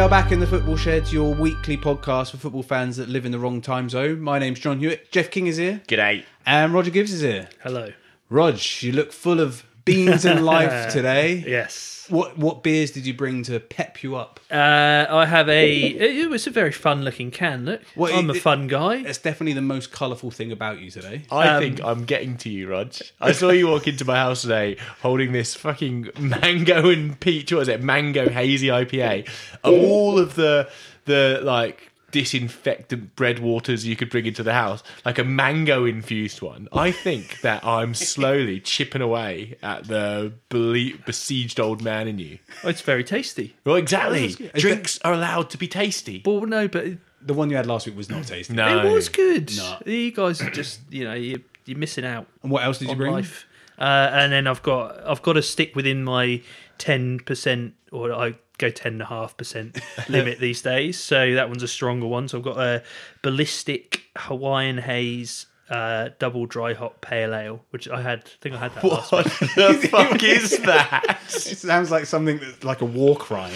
we are back in the Football Shed, your weekly podcast for football fans that live in the wrong time zone. My name's John Hewitt. Jeff King is here, G'day. and Roger Gibbs is here. Hello. Rog, you look full of beans and life today. Yes. What what beers did you bring to pep you up? Uh, I have a. It was a very fun-looking can. Look, Well, I'm a it- fun guy. That's definitely the most colourful thing about you today. I Um, think I'm getting to you, Rog. I saw you walk into my house today holding this fucking mango and peach. What is it? Mango hazy IPA. Of all of the the like disinfectant bread waters you could bring into the house, like a mango infused one. I think that I'm slowly chipping away at the bele- besieged old man in you. Oh, it's very tasty. Well, exactly. Is that- Drinks are allowed to be tasty. Well, no, but it, The one you had last week was not tasty. No, it was good. No. You guys are just, you know, you, you're missing out And what else did you on bring? life. Uh, and then I've got, I've got to stick within my ten percent, or I go ten and a half percent limit these days. So that one's a stronger one. So I've got a ballistic Hawaiian haze. Uh, double dry hop pale ale, which I had. I think I had that last What the fuck is that? It sounds like something that's like a war crime.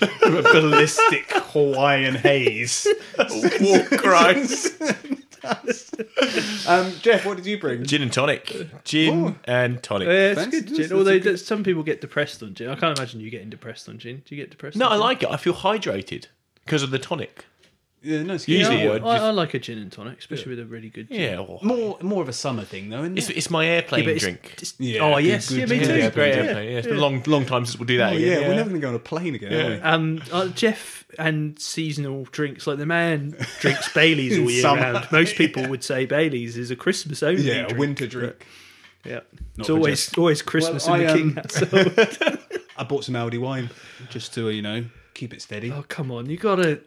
a ballistic Hawaiian haze. War crimes. Um, Jeff, what did you bring? Gin and tonic. Gin and tonic. Yeah, it's Fancy good gin. that's Although good- some people get depressed on gin. I can't imagine you getting depressed on gin. Do you get depressed? no, on I gin? like it. I feel hydrated because of the tonic. Yeah, no, it's Usually yeah, I, would I, just- I like a gin and tonic, especially with a really good gin. Yeah. well, more more of a summer thing though, isn't It's, it? it's my airplane but it's- drink. it's- Yeah, oh yes, good yeah, me too. Yeah, Great yeah. airplane. Yeah, it's been a long, long time since we'll do that Oh, again. yeah, we're never going to go on a plane again, are we? Um, uh, Jeff and seasonal drinks like the man drinks Bailey's all year Summer. round. Most people would say Bailey's is a Christmas only. Yeah, a winter drink. Yeah, it's always Jeff. always Christmas Well, in the I, King um, household. I bought some Aldi wine just to, you know, keep it steady. oh come on, you gotta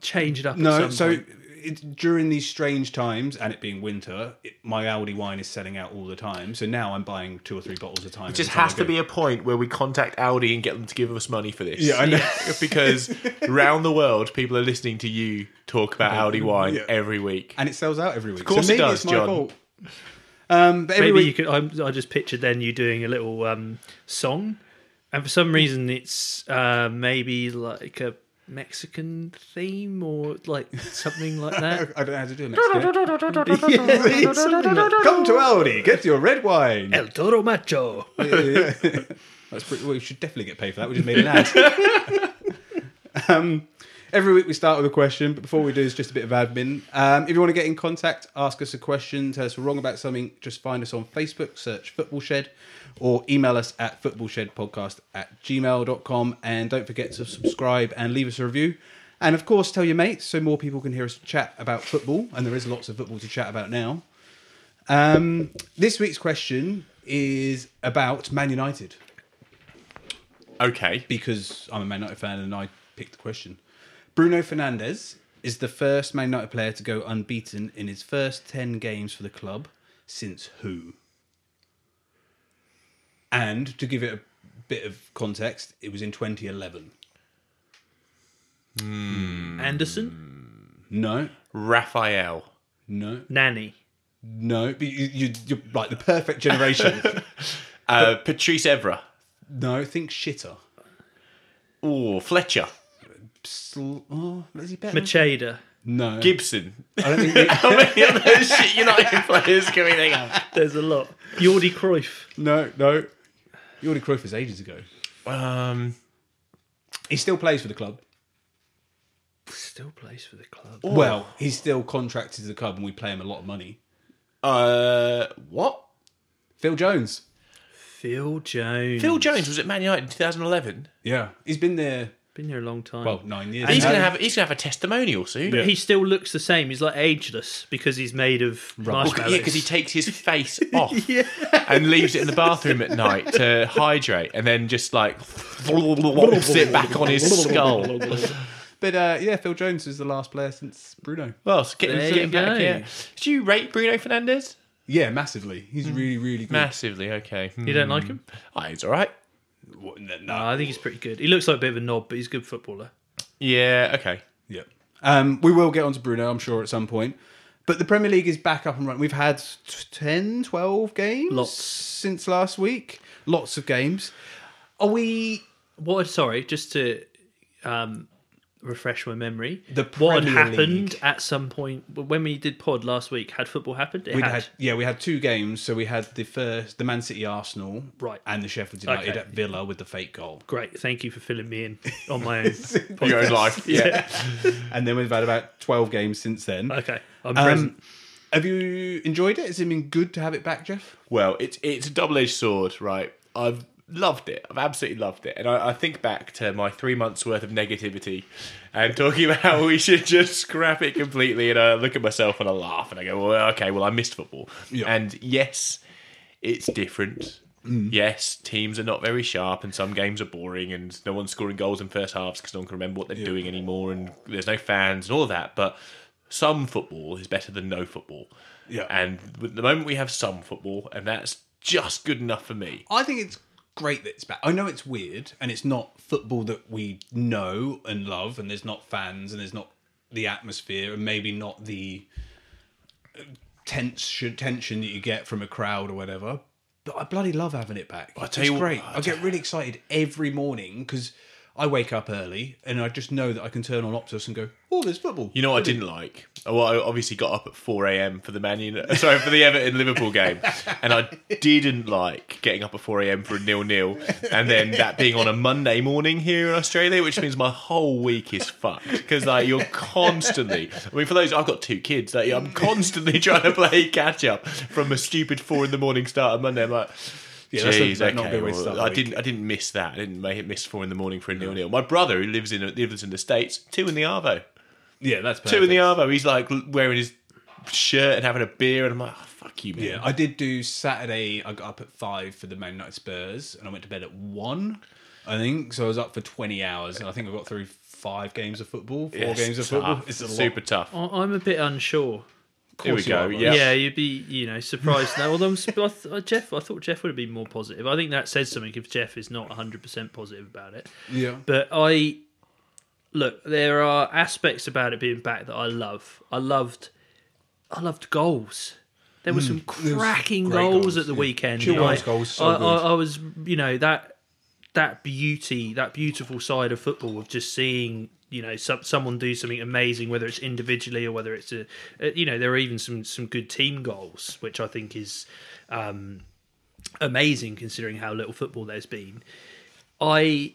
change it up. at no, some so point. It, during these strange times, and it being winter, it, my Aldi wine is selling out all the time. So now I'm buying two or three bottles a time. It just has to be a point where we contact Aldi and get them to give us money for this. Yeah, I know. because around the world, people are listening to you talk about Aldi wine Yeah. every week. and it sells out every week. Of course so it maybe does, it's my John. fault. Um, but every Maybe week, you could. I'm, I just pictured then you doing a little um, song, and for some reason it's uh, maybe like a Mexican theme or like something like that. I don't know how to do it. yeah, like Come to Aldi, get your red wine. El Toro Macho. That's pretty. Well, we should definitely get paid for that. We just made an ad. um, every week we start with a question, but before we do, it's just a bit of admin. Um, if you want to get in contact, ask us a question, tell us we're wrong about something, just find us on Facebook, search Football Shed, or email us at footballshedpodcast at gmail.com. And don't forget to subscribe and leave us a review. And of course, tell your mates so more people can hear us chat about football. And there is lots of football to chat about now. Um, this week's question is about Man United Okay. because I'm a Man United fan and I picked the question. Bruno Fernandes is the first Man United player to go unbeaten in his first 10 games for the club since who? And to give it a bit of context, it was in 2011. Anderson, No, Rafael. no, Nani. no. But you, you, you're like the perfect generation. Uh, Patrice Evra. no, think shitter. Oh, Fletcher. Sl- oh, is he better? Macheda. no. Gibson. I don't think. They, How many of those shit United players can we think of? There's a lot. Jordi Cruyff. no, no. Jordi Cruyff was ages ago. Um, He still plays for the club. Still plays for the club. Well, he's still contracted to the club, and we pay him a lot of money. uh, what? Phil Jones. Phil Jones. Phil Jones was at Man United in 2011. Yeah, he's been there. Been here a long time. Well, nine years. He's gonna have he's gonna have a testimonial soon. But he still looks the same. He's like ageless because he's made of Well, yeah, because he takes his face off and leaves it in the bathroom at night to hydrate, and then just like sit back on his skull. But uh, yeah, Phil Jones is the last player since Bruno. Well, it's getting, There getting you back. go. Yeah. Did you rate Bruno Fernandes? Yeah, massively. He's hmm. really, really good. Massively. Okay. you don't like him? Oh, he's all right. What, no, No, I think he's pretty good. He looks like a bit of a knob, but he's a good footballer. Yeah. Okay. Yeah. Um, we will get on to Bruno, I'm sure, at some point. But the Premier League is back up and running. We've had t- 10, 12 games Lots. since last week. Lots of games. Are we. What? Sorry, just to um, refresh my memory. The what had happened League. at some point when we did pod last week? Had football happened? It We'd had. had yeah, we had two games. So we had the first, the Man City Arsenal, Right. and the Sheffield United Okay. at Villa with the fake goal. Great, thank you for filling me in on my own. Your own life. Yeah. And then we've had about twelve games since then. okay, I'm Um, present. have you enjoyed it? Has it been good to have it back, Jeff? Well, it's it's a double edged sword, right? I've loved it. I've absolutely loved it, and I, I think back to my three months worth of negativity and talking about how we should just scrap it completely. And I look at myself and I laugh and I go, "Well, okay, well, I missed football." Yeah. And yes, it's different. Mm. Yes, teams are not very sharp, and some games are boring, and no one's scoring goals in first halves because no one can remember what they're doing anymore, and there's no fans and all of that. But some football is better than no football. Yeah. And the moment we have some football, and that's just good enough for me. I think it's great that it's back. I know it's weird, and it's not football that we know and love, and there's not fans, and there's not the atmosphere, and maybe not the uh, tension tension that you get from a crowd or whatever. But I bloody love having it back. I tell it's you what- great. I get really excited every morning because I wake up early and I just know that I can turn on Optus and go, "Oh, there's football." You know what I didn't like? Well, I obviously got up at 4 a.m. for the Man United, sorry, for the Everton Liverpool game. And I didn't like getting up at 4 a.m. for a nil nil. And then that being on a Monday morning here in Australia, which means my whole week is fucked. Because, like, you're constantly, I mean, for those, I've got two kids. Like, I'm constantly trying to play catch up from a stupid 4 in the morning start on Monday. I'm like, Yeah, that's Jeez, that's not a okay. good well, start I week. didn't. I didn't miss that. I didn't make it miss four in the morning for a nil nil. My brother, who lives in lives in the states, two in the arvo. Yeah, that's Two in the arvo. He's like wearing his shirt and having a beer, and I'm like, oh, fuck you, man. Yeah, I did do Saturday. I got up at five for the Man United Spurs, and I went to bed at one. I think so. I was up for twenty hours, and I think I got through five games of football, four It's games of tough. football. It's a super lot. tough. I'm a bit unsure. Here we go. Yeah. Yeah, you'd be, you know, surprised now. Although I'm, th- uh, Jeff, I thought Jeff would have been more positive. I think that says something if Jeff is not 100 percent positive about it. Yeah, But I look, there are aspects about it being back that I love. I loved, I loved goals. There were some cracking goals, goals, at the yeah. weekend. Chilwell's Like, goals, so I, I, good. I was, you know, that that beauty, that beautiful side of football of just seeing, you know, some, someone do something amazing, whether it's individually or whether it's a, you know, there are even some some good team goals, which I think is um, amazing considering how little football there's been. I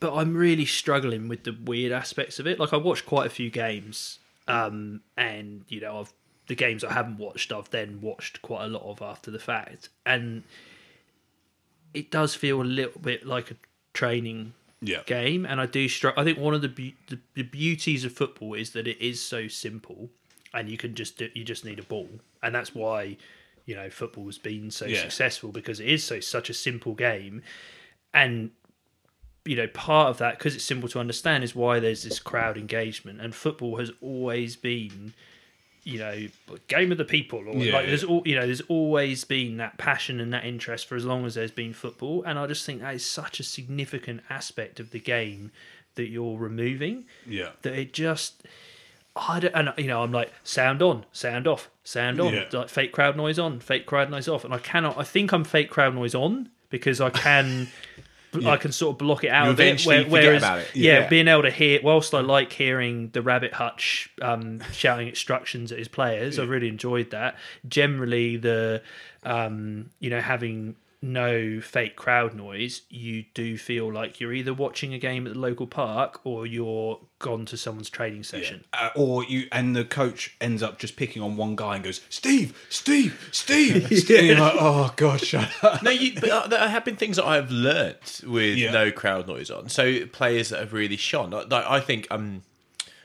but I'm really struggling with the weird aspects of it. Like I watched quite a few games, um, and you know, I've the games I haven't watched, I've then watched quite a lot of after the fact, and it does feel a little bit like a training yeah, game, and I do struggle. I think one of the, be- the the beauties of football is that it is so simple, and you can just do, you just need a ball, and that's why you know football has been so Yeah. successful because it is so such a simple game, and you know part of that because it's simple to understand is why there's this crowd engagement, and football has always been you know game of the people or Yeah, like there's all you know there's always been that passion and that interest for as long as there's been football and i just think that is such a significant aspect of the game that you're removing yeah. that it just I don't, and you know, I'm like sound on, sound off, sound on, Yeah. like fake crowd noise on, fake crowd noise off, and I cannot. I think I'm fake crowd noise on because I can, I can sort of block it out. You of it, eventually forget whereas, about it. Yeah, Yeah. being able to hear, whilst I like hearing the Rabbit Hutch um, shouting instructions at his players, I really enjoyed that. Generally, the um, you know having no fake crowd noise, you do feel like you're either watching a game at the local park or you're gone to someone's training session. Uh, or you and the coach ends up just picking on one guy and goes, "Steve, Steve, Steve." Steve. And you're like, "Oh God, shut up." No, you, but uh, there have been things that I've learnt with Yeah. no crowd noise on. So players that have really shone. Like, like, I think um,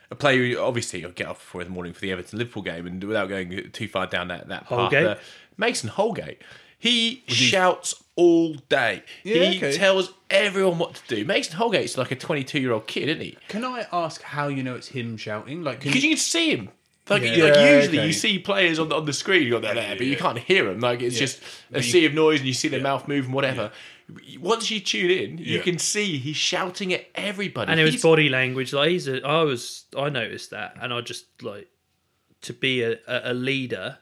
a player who obviously will get up at four in the morning for the Everton Liverpool game, and without going too far down that that path, Holgate? uh, Mason Holgate. He shouts all day. Yeah, he okay. tells everyone what to do. Mason Holgate's like a 22 year old kid, isn't he? Can I ask how you know it's him shouting? Like, Because you can see him. Like, Yeah. like Yeah, usually okay. you see players on the, on the screen, you got there, there, but you can't hear them. Like it's Yeah. just a you- sea of noise, and you see their mouth move and whatever. Once you tune in, you Yeah. can see he's shouting at everybody. and it was He's- body language. Like he's a, I was, I noticed that, and I just like to be a, a, a leader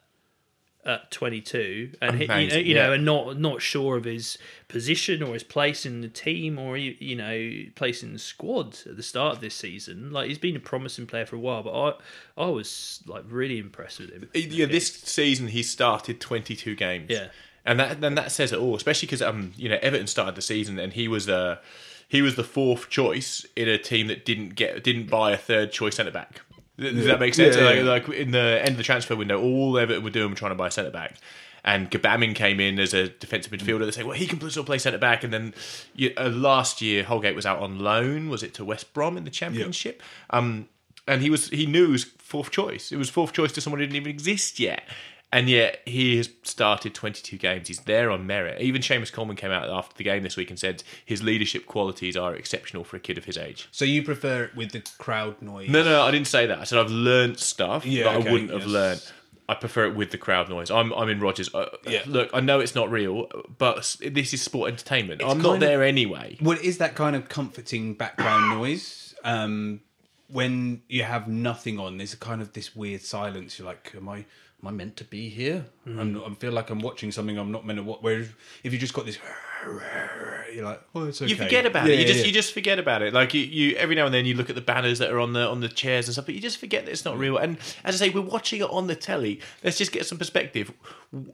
at 22 and he, you, know, Amazing, you know and not not sure of his position or his place in the team or you you know place in the squad at the start of this season like he's been a promising player for a while but I I was like really impressed with him Yeah, this season he started 22 games. Yeah. and that then that says it all. Especially because um you know Everton started the season and he was uh he was the fourth choice in a team that didn't get didn't buy a third choice centre back. Does that make sense? Yeah, like, yeah. like in the end of the transfer window, all Everton were doing were trying to buy a centre back. And Gbamin came in as a defensive midfielder. They say, well, he can still play centre back. And then you, uh, last year, Holgate was out on loan. Was it to West Brom in the Championship? Um, and he was he knew it was fourth choice. It was fourth choice to someone who didn't even exist yet. And yet he has started 22 games. He's there on merit. Even Seamus Coleman came out after the game this week and said his leadership qualities are exceptional for a kid of his age. So you prefer it with the crowd noise? No, no, I didn't say that. I said I've learned stuff Yeah, that okay, I wouldn't have learned. I prefer it with the crowd noise. I'm I'm in Rogers. Uh, Yeah. Look, I know it's not real, but this is sport entertainment. I'm kind not of- there anyway. Well, is that kind of comforting background noise? Um, when you have nothing on, there's a kind of this weird silence. You're like, am I? Am I meant to be here? I'm I feel like I'm watching something I'm not meant to watch. Whereas if you just got this, you're like, oh, it's okay. You forget about Yeah, it. You yeah, just yeah. you just forget about it. Like you, you every now and then you look at the banners that are on the on the chairs and stuff, but you just forget that it's not real. And as I say, we're watching it on the telly. Let's just get some perspective.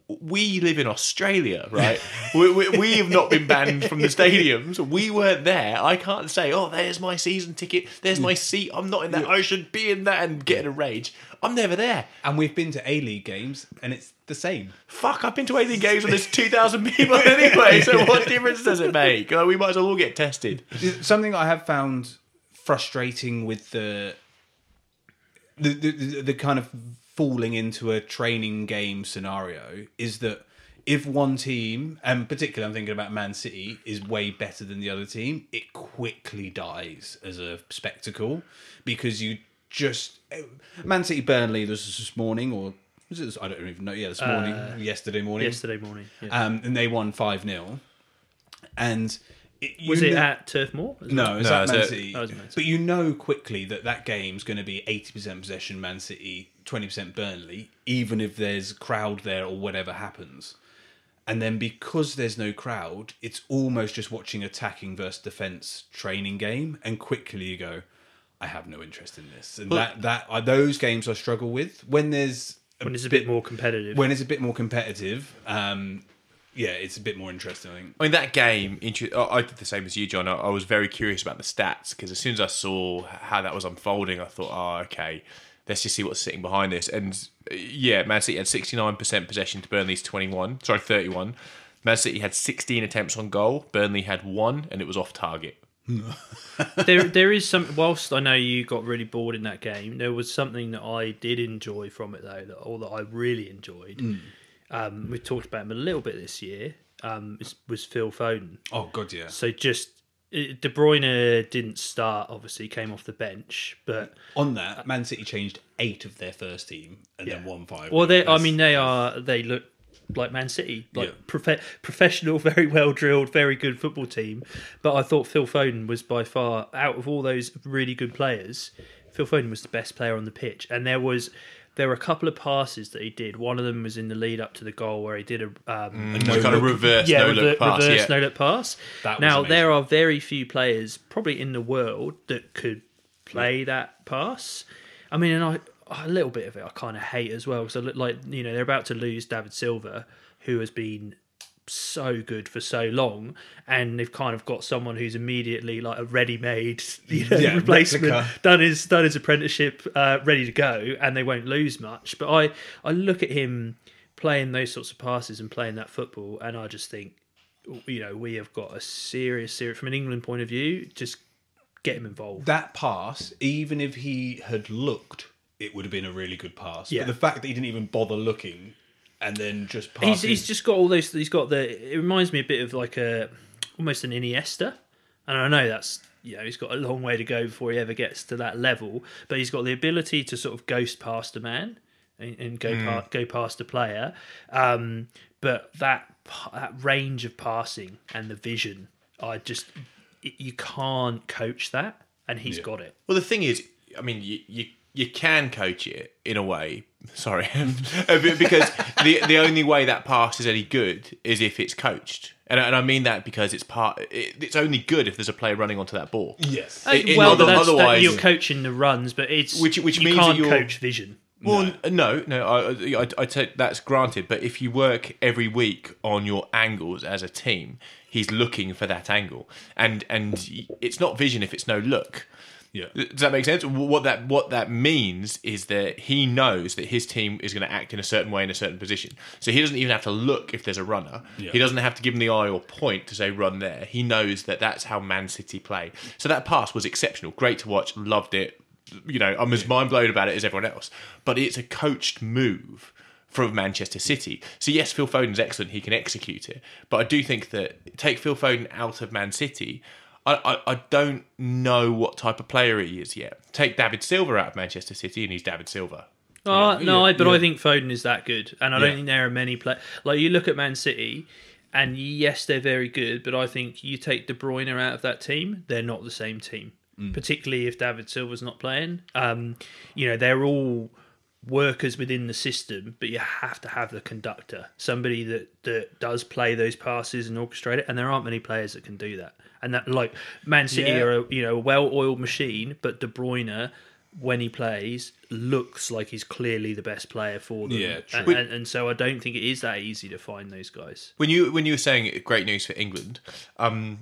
We live in Australia, right? we, we, we have not been banned from the stadiums. We weren't there. I can't say, oh, there's my season ticket. There's mm. my seat. I'm not in that. I should be in that and get in a rage. I'm never there. And we've been to A League games, and it's the same. Fuck, I've been to 18 games and there's 2,000 people anyway, so what difference does it make? Like, we might as well all get tested. Something I have found frustrating with the the, the the the kind of falling into a training game scenario is that if one team, and particularly I'm thinking about Man City, is way better than the other team, it quickly dies as a spectacle because you just Man City Burnley this was this morning or was it, I don't even know yeah this morning yesterday morning yesterday morning yeah. um, and they won five 0 and it, was it know- at Turf Moor no, well? it's No, at Man at- City. Was Man City. But you know quickly that that game's going to be 80% possession Man City, 20% Burnley, even if there's crowd there or whatever happens. And then because there's no crowd, it's almost just watching attacking versus defense training game. And quickly you go, I have no interest in this. And that that are those games I struggle with when there's when it's a bit more competitive when it's a bit more competitive. Um, yeah, it's a bit more interesting. I think. I mean, that game, I I did the same as you, John. I I was very curious about the stats because as soon as I saw how that was unfolding, I thought, oh, okay, let's just see what's sitting behind this. And uh, yeah, Man City had 69% possession to Burnley's 21, sorry, 31. Man City had 16 attempts on goal. Burnley had one, and it was off target. there there is some whilst I know you got really bored in that game there was something that I did enjoy from it though that or that I really enjoyed um, we talked about him a little bit this year um, was, Phil Foden Oh god, yeah. so just uh, De Bruyne didn't start obviously came off the bench but On that, Man City changed eight of their first team and then Yeah. won five. well they I mean they are they look like Man City like Yeah. profe- professional very well drilled very good football team but I thought Phil Foden was by far out of all those really good players Phil Foden was the best player on the pitch and there was there were a couple of passes that he did one of them was in the lead up to the goal where he did a um, no kind of reverse yeah, no rever- look pass. reverse yeah. no look pass. That now amazing. there are very few players, probably in the world, that could play that pass. I mean, and I a little bit of it I kind of hate as well because look like you know they're about to lose David Silva, who has been so good for so long, and they've kind of got someone who's immediately like a ready-made you know, Yeah, replacement, replica. done his done his apprenticeship, uh, ready to go, and they won't lose much. But I I look at him playing those sorts of passes and playing that football, and I just think, you know, we have got a serious, serious from an England point of view. Just get him involved. that pass, even if he had looked, it would have been a really good pass. Yeah. But the fact that he didn't even bother looking and then just He's, he's just got all those. He's got the. It reminds me a bit of like a almost an Iniesta, and I know that's you know he's got a long way to go before he ever gets to that level. But he's got the ability to sort of ghost past a man and, and go pa- go past a player. Um, but that that range of passing and the vision, I just you can't coach that, and he's Yeah. got it. Well, the thing is, I mean, you, you you can coach it in a way, Sorry, because the the only way that pass is any good is if it's coached, and I, and I mean that because it's part. It, it's only good if there's a player running onto that ball. Yes. It- it- well, other- that's, that, you're coaching the runs, but it's Which- which you means that can't you're- coach vision. Well, no, no, I, I, I take that's granted. But if you work every week on your angles as a team, he's looking for that angle, and and it's not vision if it's no look. Yeah. Does that make sense? What that what that means is that he knows that his team is going to act in a certain way in a certain position. So he doesn't even have to look if there's a runner. Yeah. He doesn't have to give him the eye or point to say run there. He knows that that's how Man City play. So that pass was exceptional, great to watch, loved it. You know, I'm as mind blown about it as everyone else. But it's a coached move from Manchester City. So yes, Phil Foden's excellent; he can execute it. But I do think that take Phil Foden out of Man City, I, I, I don't know what type of player he is yet. Take David Silva out of Manchester City, and he's David Silva. Oh, no, yeah, I, but yeah. I think Foden is that good, and I don't Yeah. think there are many players. like you look at Man City, and yes, they're very good, but I think you take De Bruyne out of that team, they're not the same team. Particularly if David Silva's not playing. Um, you know, they're all workers within the system, but you have to have the conductor, somebody that that does play those passes and orchestrate it. And there aren't many players that can do that. And that, like Man City, Yeah. are a, you know a well-oiled machine, but De Bruyne, when he plays, looks like he's clearly the best player for them. Yeah, true. And, and, and so I don't think it is that easy to find those guys. When you when you were saying great news for England, um,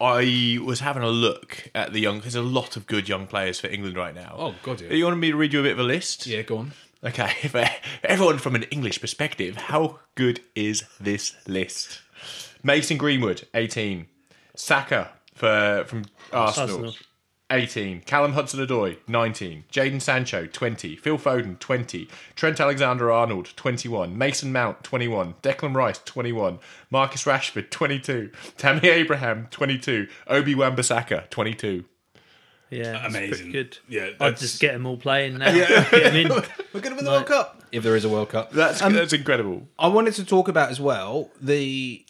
I was having a look at the young. There's a lot of good young players for England right now. Oh, God, yeah. You want me to read you a bit of a list? Yeah, go on. Okay, for everyone from an English perspective, how good is this list? Mason Greenwood, 18. Saka for from Arsenal, Arsenal. 18. Callum Hudson-Odoi, 19. Jadon Sancho, 20. Phil Foden, 20. Trent Alexander-Arnold, 21. Mason Mount, 21. Declan Rice, 21. Marcus Rashford, 22. Tammy Abraham, 22. Obi Wan-Bissaka, 22. Yeah, Amazing. pretty good. Yeah, I'd just get them all playing now. Get 'em in. We're going to win the World Cup. If there is a World Cup. That's um, that's incredible. I wanted to talk about as well the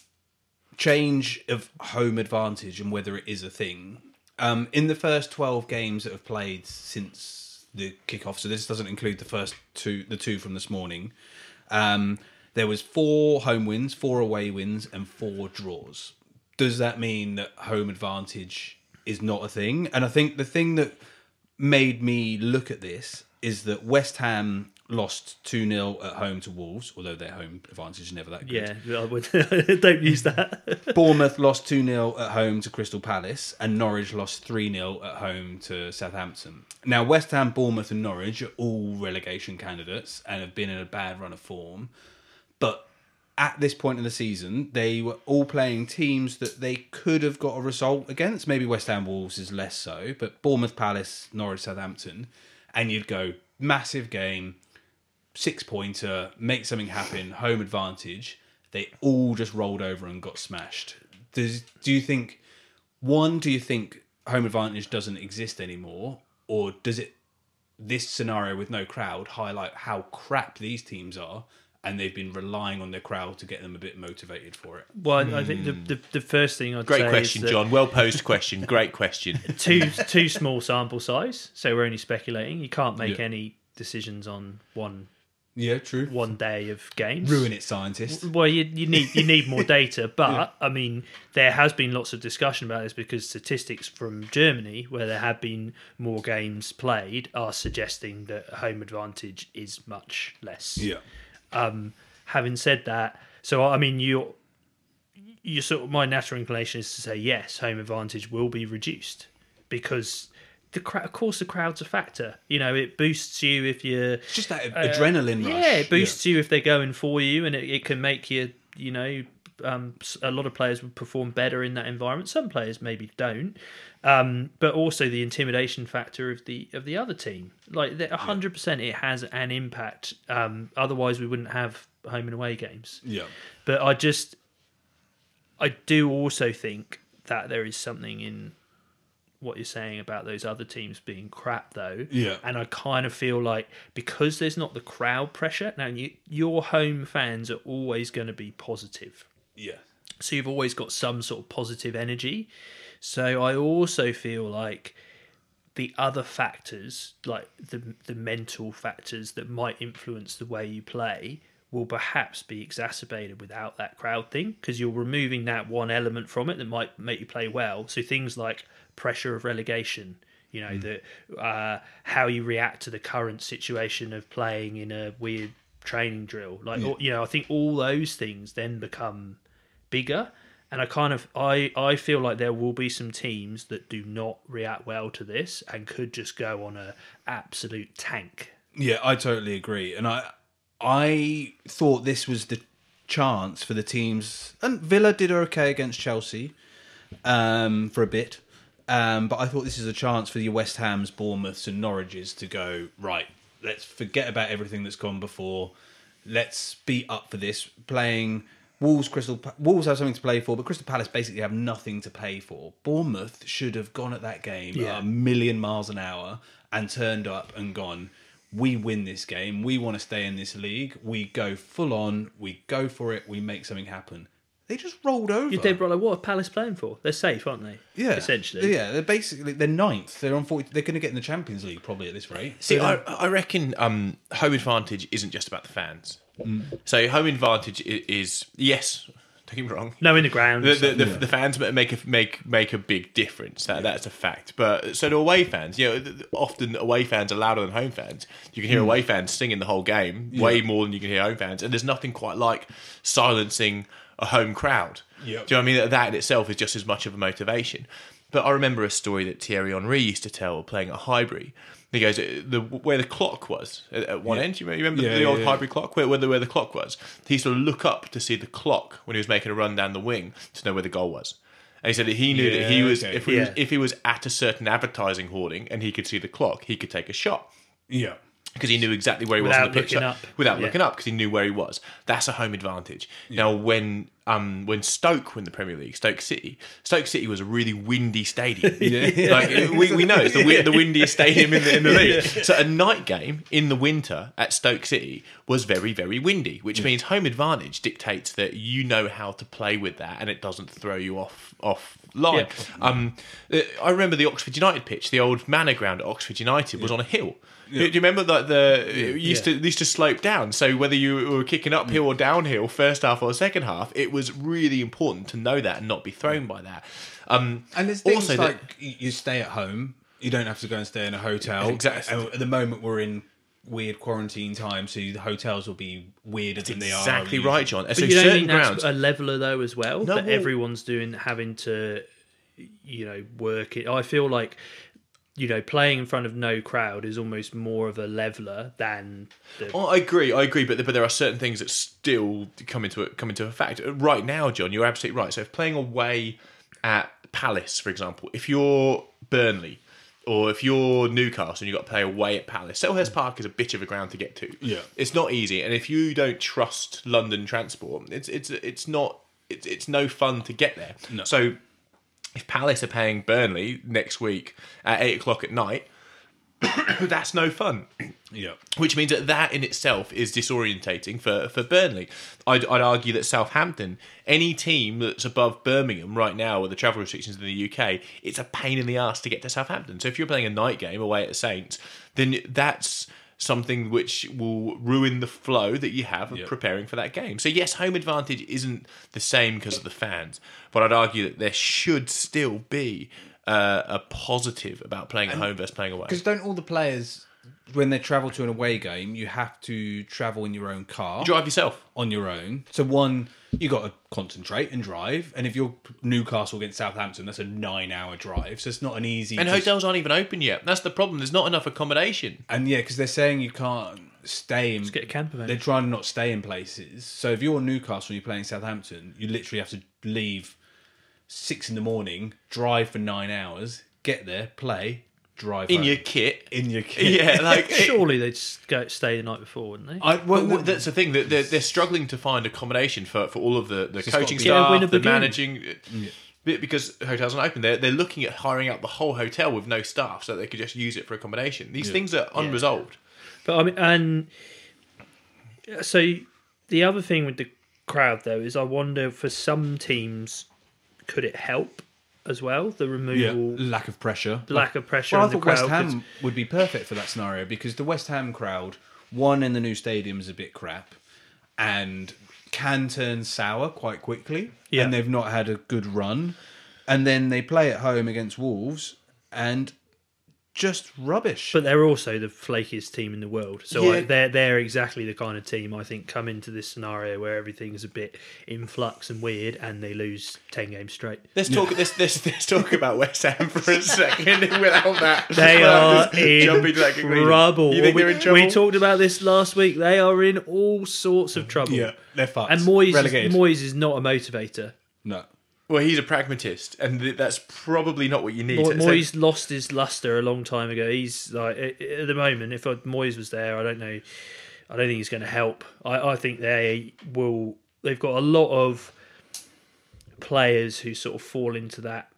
change of home advantage and whether it is a thing. Um, in the first twelve games that have played since the kickoff, so this doesn't include the first two, the two from this morning. Um, there was four home wins, four away wins, and four draws. Does that mean that home advantage is not a thing? And I think the thing that made me look at this is that West Ham lost 2 0 at home to Wolves, although their home advantage is never that good. Yeah, I would. don't use that. Bournemouth lost 2 0 at home to Crystal Palace, and Norwich lost 3 0 at home to Southampton. Now, West Ham, Bournemouth, and Norwich are all relegation candidates and have been in a bad run of form. But at this point in the season, they were all playing teams that they could have got a result against. Maybe West Ham Wolves is less so, but Bournemouth, Palace, Norwich, Southampton. And you'd go, massive game, six pointer, make something happen, home advantage. They all just rolled over and got smashed. Does do you think one? Do you think home advantage doesn't exist anymore, or does it? This scenario with no crowd highlight how crap these teams are, and they've been relying on their crowd to get them a bit motivated for it. Well, I think the, the, the first thing I'd Great say question, is John. Well posed question. Great question. Too too small sample size, so we're only speculating. You can't make Yeah. any decisions on one Yeah, true. one day of games. Ruin it, scientists. Well, you, you need you need more data, but I mean, there has been lots of discussion about this because statistics from Germany, where there have been more games played, are suggesting that home advantage is much less. Yeah, Um, having said that, so I mean, you you sort of my natural inclination is to say yes, home advantage will be reduced because the crowd, of course, the crowd's a factor. You know, it boosts you if you're it's just that adrenaline rush. Uh, yeah, it boosts you if they're going for you, and it, it can make you, you know, um, a lot of players would perform better in that environment. Some players maybe don't, um, but also the intimidation factor of the of the other team. Like hundred percent, it has an impact. Um, otherwise, we wouldn't have home and away games. Yeah, But I just, I do also think that there is something in what you're saying about those other teams being crap, though. Yeah. And I kind of feel like because there's not the crowd pressure now, you, your home fans are always going to be positive. yeah, So you've always got some sort of positive energy. So I also feel like the other factors, like the the mental factors that might influence the way you play, will perhaps be exacerbated without that crowd thing because you're removing that one element from it that might make you play well. So things like pressure of relegation, you know, the uh, how you react to the current situation of playing in a weird training drill, like you know, I think all those things then become bigger. And I kind of I, I feel like there will be some teams that do not react well to this and could just go on a absolute tank. Yeah, I totally agree, and I I thought this was the chance for the teams, and Villa did okay against Chelsea um, for a bit, um, but I thought this is a chance for your West Ham's, Bournemouths, and Norwiches to go right. Let's forget about everything that's gone before. Let's be up for this. Playing Wolves, Crystal Pa- Wolves have something to play for, but Crystal Palace basically have nothing to play for. Bournemouth should have gone at that game Yeah. at a million miles an hour and turned up and gone. We win this game. We want to stay in this league. We go full on. We go for it. We make something happen. They just rolled over. You're dead right. Like, what are Palace playing for? They're safe, aren't they? yeah, essentially. Yeah, they're basically they're ninth. They're on forty. They're going to get in the Champions League probably at this rate. See, I, I reckon um, home advantage isn't just about the fans. Mm. So home advantage is, is yes. Don't get me wrong. No in the ground. The, the, the, the fans make a make make a big difference. That that's a fact. But so do away fans. You know, th- th- often away fans are louder than home fans. You can hear hmm. away fans singing the whole game way more than you can hear home fans. And there's nothing quite like silencing a home crowd. Yep. Do you know what I mean? That, that in itself is just as much of a motivation. But I remember a story that Thierry Henry used to tell playing at Highbury. He goes, uh, the where the clock was at, at one end. You remember Yeah, the yeah, old yeah. Highbury clock, where, where, the, where the clock was? He used to look up to see the clock when he was making a run down the wing to know where the goal was. And he said that he knew that he was okay. if, he was if he was at a certain advertising hoarding and he could see the clock, he could take a shot yeah, because he knew exactly where he was Without on the pitch looking up. without Yeah. looking up because he knew where he was. That's a home advantage. Now, when um when Stoke win the Premier League, Stoke City, Stoke City was a really windy stadium. Yeah. like we, we know it's the wi- the windiest stadium in the, in the league. So a night game in the winter at Stoke City was very very windy, which means home advantage dictates that you know how to play with that and it doesn't throw you off off line. Um, uh, I remember the Oxford United pitch, the old Manor Ground at Oxford United was on a hill. Do you remember that the it used to it used to slope down? So whether you were kicking uphill or downhill, first half or second half, it was really important to know that and not be thrown by that. Um, and there's things Also that- like you you stay at home. You don't have to go and stay in a hotel. Exactly. And at the moment, we're in weird quarantine time, so the hotels will be weirder than they are. exactly right, John. But so you don't certain that's grounds, a leveler though as well No, that well- everyone's doing having to, you know, work it. I feel like, you know, playing in front of no crowd is almost more of a leveler than the. Oh, I agree, I agree, but but there are certain things that still come into it, come into effect. Uh, right now, John, you're absolutely right. So if playing away at Palace, for example, if you're Burnley or if you're Newcastle and you've got to play away at Palace, Selhurst Park is a bit of a ground to get to. Yeah. it's not easy, and if you don't trust London transport, it's it's it's not it's it's no fun to get there. No. So if Palace are paying Burnley next week at eight o'clock at night. That's no fun Yeah. which means that that in itself is disorientating for, for Burnley. I'd, I'd argue that Southampton, any team that's above Birmingham right now with the travel restrictions in the UK, it's a pain in the ass to get to Southampton. So if you're playing a night game away at Saints, then that's something which will ruin the flow that you have of Yep. preparing for that game. So yes, home advantage isn't the same because of the fans, but I'd argue that there should still be uh, a positive about playing at home versus playing away. Because don't all the players, when they travel to an away game, you have to travel in your own car Drive yourself. on your own. So one, you got to concentrate and drive. And if you're Newcastle against Southampton, that's a nine-hour drive. So it's not an easy. And just- hotels aren't even open yet. That's the problem. There's not enough accommodation. And yeah, because they're saying you can't stay in. get a camper van. They're trying to not stay in places. So if you're Newcastle and you're playing Southampton, you literally have to leave six in the morning, drive for nine hours, get there, play, drive In home. your kit. in your kit. Yeah, like Surely they'd just go stay the night before, wouldn't they? I, well, Well, that's the thing that they're, they're struggling to find accommodation for, for all of the, the it's coaching gotta be- Get staff, the begin. managing, uh, Be- because hotels aren't open. They're they're looking at hiring out the whole hotel with no staff, so they could just use it for accommodation. These things are unresolved. But I mean, and uh, so the other thing with the crowd though is I wonder for some teams could it help as well. The Yeah, removal, lack of pressure. lack of pressure. Well, I thought West crowd could- Ham would be perfect for that scenario because the West Ham crowd, one in the new stadium is a bit crap, and can turn sour quite quickly. Yeah. and they've not had a good run, and then they play at home against Wolves and just rubbish. But they're also the flakiest team in the world. So Yeah. like, they're they're exactly the kind of team I think come into this scenario where everything's a bit in flux and weird, and they lose ten games straight. Let's talk. Let's, let's, let's talk about West Ham for a second. Without that, They are in jumping to that conclusion. trouble. You think we, they're in trouble? we talked about this last week. They are in all sorts of trouble. yeah, they're fucked. And Moyes, is, relegated. Moyes is not a motivator. no, well, he's a pragmatist, and th- that's probably not what you need. Mo- So- Moyes lost his luster a long time ago. He's like at the moment. If Moyes was there, I don't know. I don't think he's going to help. I, I think they will. They've got a lot of players who sort of fall into that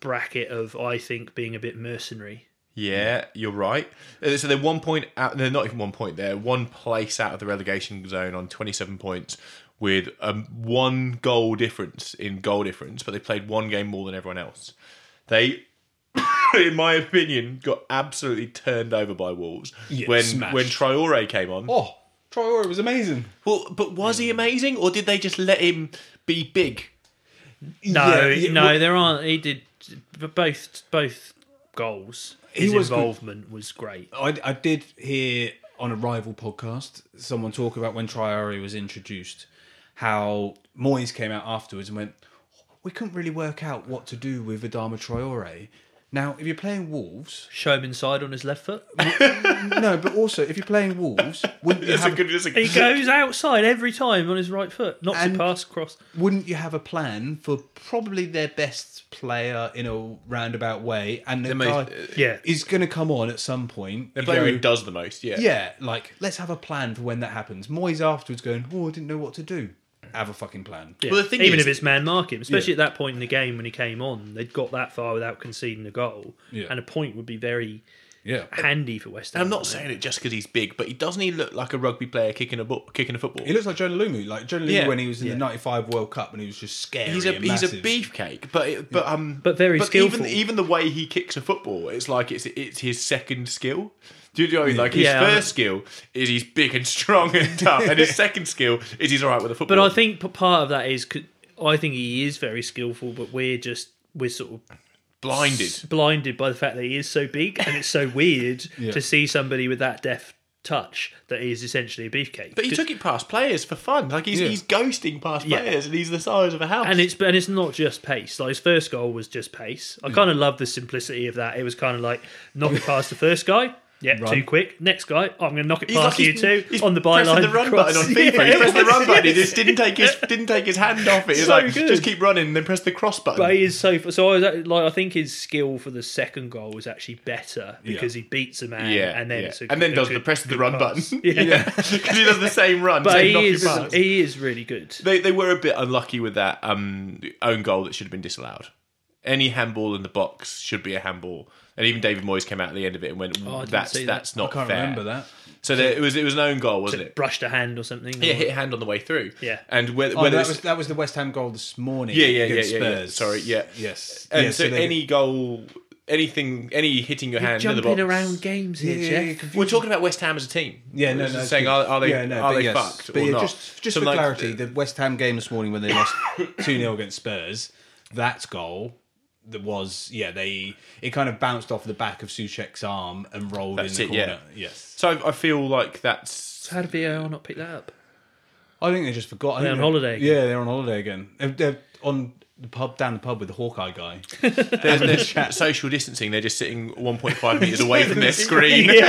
bracket of I think being a bit mercenary. Yeah, you're right. Uh, So they're one point out. They're not even one point. They're one place out of the relegation zone on 27 points with um, one goal difference in goal difference, but they played one game more than everyone else. They, in my opinion, got absolutely turned over by Wolves Yeah, when smashed. when Traore came on. oh, Traore was amazing. Well, but was he amazing, or did they just let him be big? No, Yeah, yeah, no, well- there aren't. He did but both both goals. He His was good. involvement was great. I, I did hear on a rival podcast someone talk about when Traore was introduced, how Moyes came out afterwards and went, "We couldn't really work out what to do with Adama Traore." Now, if you're playing Wolves, Show him inside on his left foot. no, but also if you're playing Wolves, wouldn't you That's a have, good. That's a He goes outside every time on his right foot, knocks And- it past cross. wouldn't you have a plan for probably their best player in a roundabout way, and the, The most- guy uh, Yeah, is going to come on at some point? The player go, who does the most. Yeah. Yeah, like let's have a plan for when that happens. Moyes afterwards going, "Oh, I didn't know what to do." Have a fucking plan. yeah. Well, the thing even is- if it's man marking, especially Yeah. at that point in the game when he came on, they'd got that far without conceding a goal, Yeah. and a point would be very Yeah, handy for West Ham. And I'm not saying it just because he's big, but he doesn't he look like a rugby player kicking a ball, kicking a football? he looks like Jonah Lomu. Like Jonah Lomu Yeah. when he was in Yeah. the '95 World Cup and he was just scary. he's a and he's a beefcake, but it, but um, But very skillful. Even even the way he kicks a football, it's like it's it's his second skill. Do you know what I mean? Like his Yeah, first skill is he's big and strong and tough, and his second skill is he's all right with the football. But I think part of that is I think he is very skillful, but we're just we're sort of blinded. blinded by the fact that he is so big, and it's so weird Yeah. to see somebody with that deft touch that is essentially a beefcake. But he took it past players for fun. Like he's Yeah. he's ghosting past Yeah. players, and he's the size of a house. and it's and it's not just pace. Like his first goal was just pace. I mm. kind of love the simplicity of that. It was kind of like knock it past the first guy. Yeah, Run. too quick. Next guy, oh, I'm going to knock it He's past like you he's, too he's on the pressing byline. the run cross. button on FIFA. Yeah. He pressed the run button. He just didn't take his didn't take his hand off it. He's So like good. just keep running, and then press the cross button. But he is so so. I was act- like, I think his skill for the second goal was actually better because he beats a man yeah, and then yeah. a and then a does good- the press the run pass. button. Yeah. because he does the same run. But same he knock is he is really good. They they were a bit unlucky with that um, own goal that should have been disallowed. Any handball in the box should be a handball. And even David Moyes came out at the end of it and went, Oh, I didn't "That's that. that's I not can't fair." remember that. So there, it was it was an own goal, wasn't it? Brushed a hand or something. Yeah, or- hit a hand on the way through. Yeah. and whether, Oh, whether that was that was the West Ham goal this morning. Yeah, yeah, against yeah, yeah, yeah. Spurs. Sorry, yeah. yes. and Yeah, so, they- any goal, anything, any hitting your hand in the jumping box. around games Yeah, here, yeah, yeah, Jeff. confused. We're talking about West Ham as a team. Yeah, no, We're no. just saying are, are they Yeah, no, are they yes. fucked But or yeah, not? Just, just So, for like, clarity, the West Ham game this morning when they lost two 0 against Spurs, that goal that was yeah they it kind of bounced off the back of Soucek's arm and rolled That's in the it, yeah. corner. Yes, So I, I feel like that's How did VAR not pick that up? I think they just forgot. They're on holiday again. Yeah, they're on holiday again. They're, they're on the pub down the pub with the Hawkeye guy. there's, there's social distancing. They're just sitting 1.5 meters away from their screen.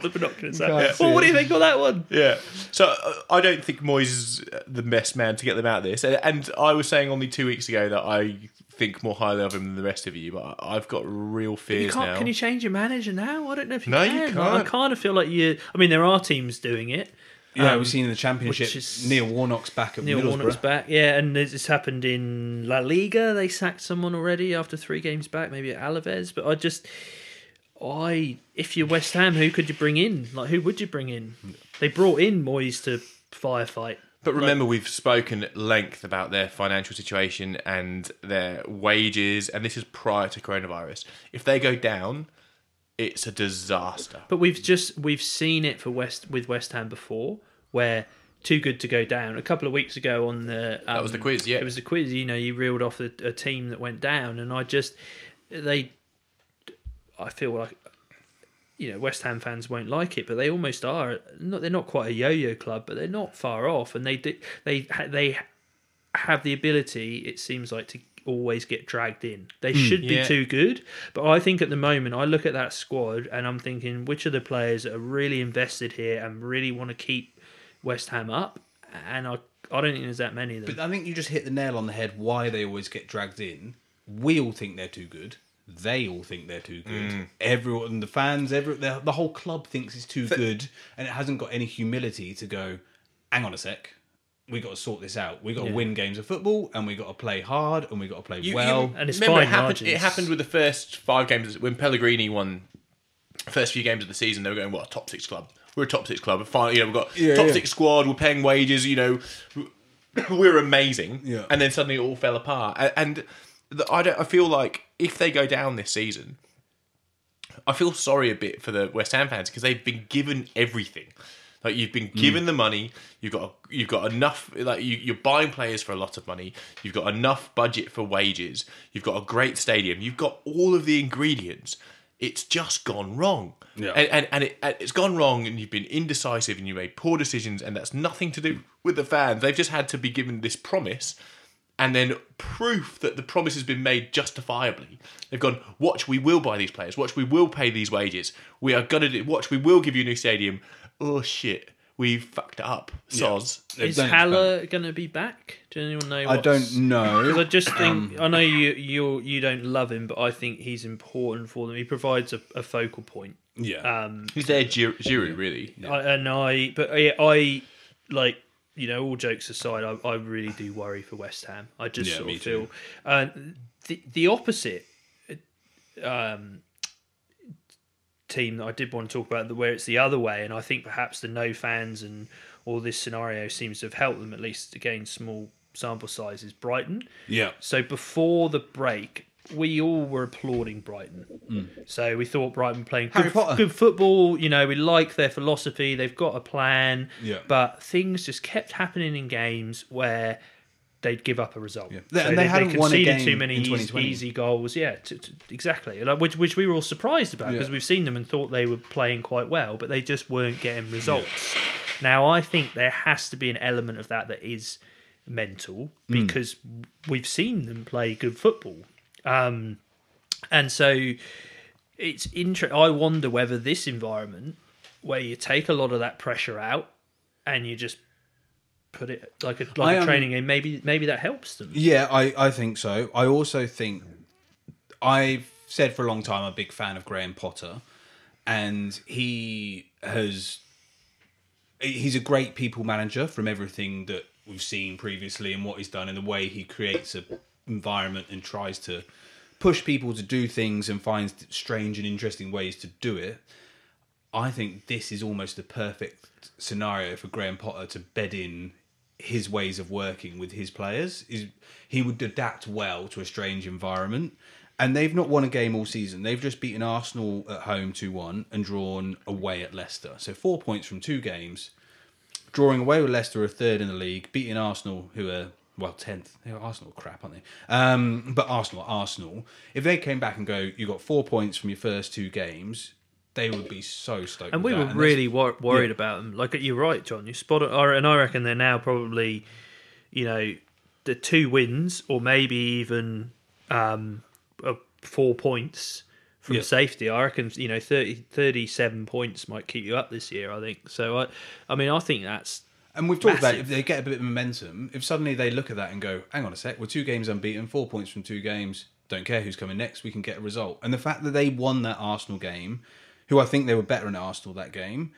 Got the binoculars out. Can't Well, what do you think of that one? Yeah. So uh, I don't think Moyes is the best man to get them out of this. And, and I was saying only two weeks ago that I think more highly of him than the rest of you, but I- I've got real You fears can't, now. can you change your manager now? I don't know if you No, can. you Like, can't. I kind of feel like you. I mean, there are teams doing it. Yeah, Um, we've seen in the championship. which is- Neil Warnock's back at Neil Middlesbrough. Warnock's back, yeah, and it's it's happened in La Liga. They sacked someone already after three games back, maybe at Alaves. But I just, I if you're West Ham, who could you bring in? Like, who would you bring in? They brought in Moyes to firefight But remember, we've spoken at length about their financial situation and their wages, and this is prior to coronavirus. If they go down, it's a disaster. But we've just we've seen it for West with West Ham before, where too good to go down. A couple of weeks ago on the um, That was the quiz, yeah. it was the quiz. You know, you reeled off a, a team that went down, and I just they, I feel like. You know, West Ham fans won't like it, but they almost are. Not, they're not quite a yo-yo club, but they're not far off, and they do, they they have the ability. It seems like to always get dragged in. They hmm, should be yeah. too good, but I think at the moment I look at that squad and I'm thinking which of the players are really invested here and really want to keep West Ham up, and I I don't think there's that many of them. But I think you just hit the nail on the head. Why they always get dragged in? We all think they're too good. They all think they're too good. Mm. Everyone, the fans, every the, the whole club thinks it's too good, and it hasn't got any humility to go. Hang on a sec. We got to sort this out. We got to Yeah. win games of football, and we got to play hard, and we got to play You- well. you- And it's remember, it fine happened, margins. it happened with the first five games when Pellegrini won first few games of the season. They were going, "What a top six club? We're a top six club. Finally, you know, we've got Yeah, top yeah. six squad. We're paying wages. You know, we're amazing." Yeah. And then suddenly it all fell apart. A- And the, I don't. I feel like if they go down this season, I feel sorry a bit for the West Ham fans because they've been given everything. Like you've been mm. given the money, you've got you've got enough. Like you, you're buying players for a lot of money. You've got enough budget for wages. You've got a great stadium. You've got all of the ingredients. It's just gone wrong. Yeah. And and, and, it, and it's gone wrong, and you've been indecisive, and you made poor decisions, and that's nothing to do with the fans. They've just had to be given this promise, and then proof that the promise has been made justifiably. They've gone, watch, we will buy these players. Watch, we will pay these wages. We are gonna do. Watch, we will give you a new stadium. Oh shit, we fucked it up. Soz. They've Is done Haller going to be back? Do anyone know? I don't Because know. I just think Um, I know you you you don't love him, but I think he's important for them. He provides a, a focal point. Yeah. Um, Who's their Gir- Giroud, really? I, and I, but I, I like you know, all jokes aside, I, I really do worry for West Ham. I just Yeah, sort of feel uh, the the opposite um, team that I did want to talk about, where it's the other way, and I think perhaps the no fans and all this scenario seems to have helped them at least to gain small sample sizes. Brighton. yeah. So before the break, we all were applauding Brighton. So we thought Brighton playing good, good football. You know, we like their philosophy. They've got a plan. Yeah. But things just kept happening in games where they'd give up a result. Yeah. They- and they hadn't won a conceded too many easy, easy goals. Yeah, t- t- exactly. Like, which which we were all surprised about because Yeah. we've seen them and thought they were playing quite well, but they just weren't getting results. Now I think there has to be an element of that that is mental Hmm. because we've seen them play good football. Um, and so it's interesting. I wonder whether this environment, where you take a lot of that pressure out and you just put it like a like I, a um, training game, maybe maybe that helps them. Yeah, I, I think so. I also think I've said for a long time I'm a big fan of Graham Potter, and he has he's a great people manager from everything that we've seen previously and what he's done and the way he creates a environment and tries to push people to do things and finds strange and interesting ways to do it. I think this is almost the perfect scenario for Graham Potter to bed in his ways of working with his players. Is he would adapt well to a strange environment. And they've not won a game all season. They've just beaten Arsenal at home 2 1 and drawn away at Leicester. So four points from two games. Drawing away with Leicester, a third in the league, beating Arsenal, who are, well, 10th. They're Arsenal crap, aren't they? Um, but Arsenal Arsenal. If they came back and go, you got four points from your first two games, they would be so stoked. And we were really wor- worried yeah. about them. Like you're right, John. You spot it, and I reckon they're now probably, you know, the two wins or maybe even um, uh, four points from Yeah. safety. I reckon you know 30, 37 points might keep you up this year. I think so. I, I mean, I think that's And we've talked about if they get a bit of momentum, if suddenly they look at that and go, hang on a sec, we're two games unbeaten, four points from two games, don't care who's coming next, we can get a result. And the fact that they won that Arsenal game, who I think they were better in Arsenal that game,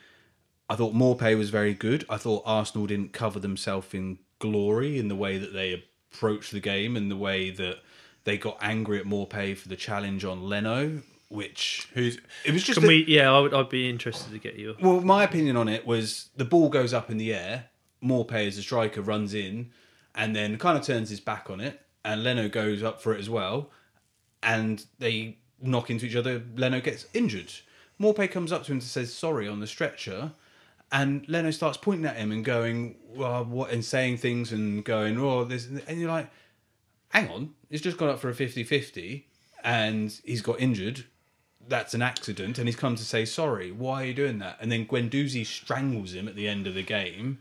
I thought Maupay was very good. I thought Arsenal didn't cover themselves in glory in the way that they approached the game and the way that they got angry at Maupay for the challenge on Leno, which Who's it was just Can a- we? Yeah, I would. I'd be interested to get your. well, my opinion on it was the ball goes up in the air. Maupay as a striker runs in and then kind of turns his back on it, and Leno goes up for it as well, and they knock into each other. Leno gets injured. Maupay comes up to him and says sorry on the stretcher, and Leno starts pointing at him and going, well, what, and saying things and going, oh, this, and you're like, hang on, he's just gone up for a 50 50 and he's got injured. That's an accident, and he's come to say sorry. Why are you doing that? And then Guendouzi strangles him at the end of the game.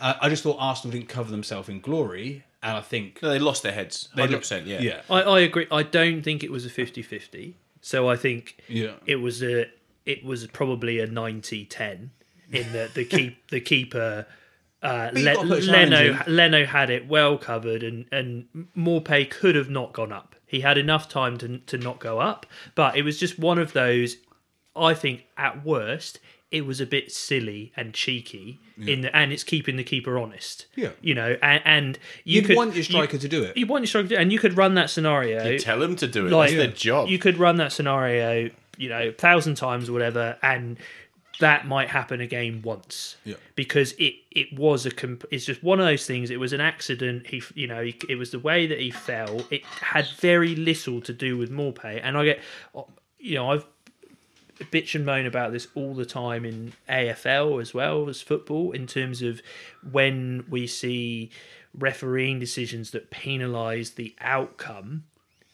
Uh, I just thought Arsenal didn't cover themselves in glory, and I think No, they lost their heads. they 100%, yeah. yeah, I, I agree. I don't think it was a 50-50. So I think Yeah. it was a it was probably a 90-10 in that the keep the keeper uh, Le- got to put a challenge Leno. Leno had it well covered and and Maupay could have not gone up. He had enough time to to not go up, but it was just one of those. I think at worst it was a bit silly and cheeky in the, and it's keeping the keeper honest. Yeah. you know, and, and you You'd could want your you- striker to do it. you want your striker, to- and you could run that scenario. You tell them to do it. Like- That's their job. You could run that scenario, you know, a thousand times or whatever, and that might happen again once. Yeah. Because it it was a comp- it's just one of those things. It was an accident. He you know he, it was the way that he fell. It had very little to do with Maupay, and I get you know I've bitch and moan about this all the time in AFL as well as football in terms of when we see refereeing decisions that penalise the outcome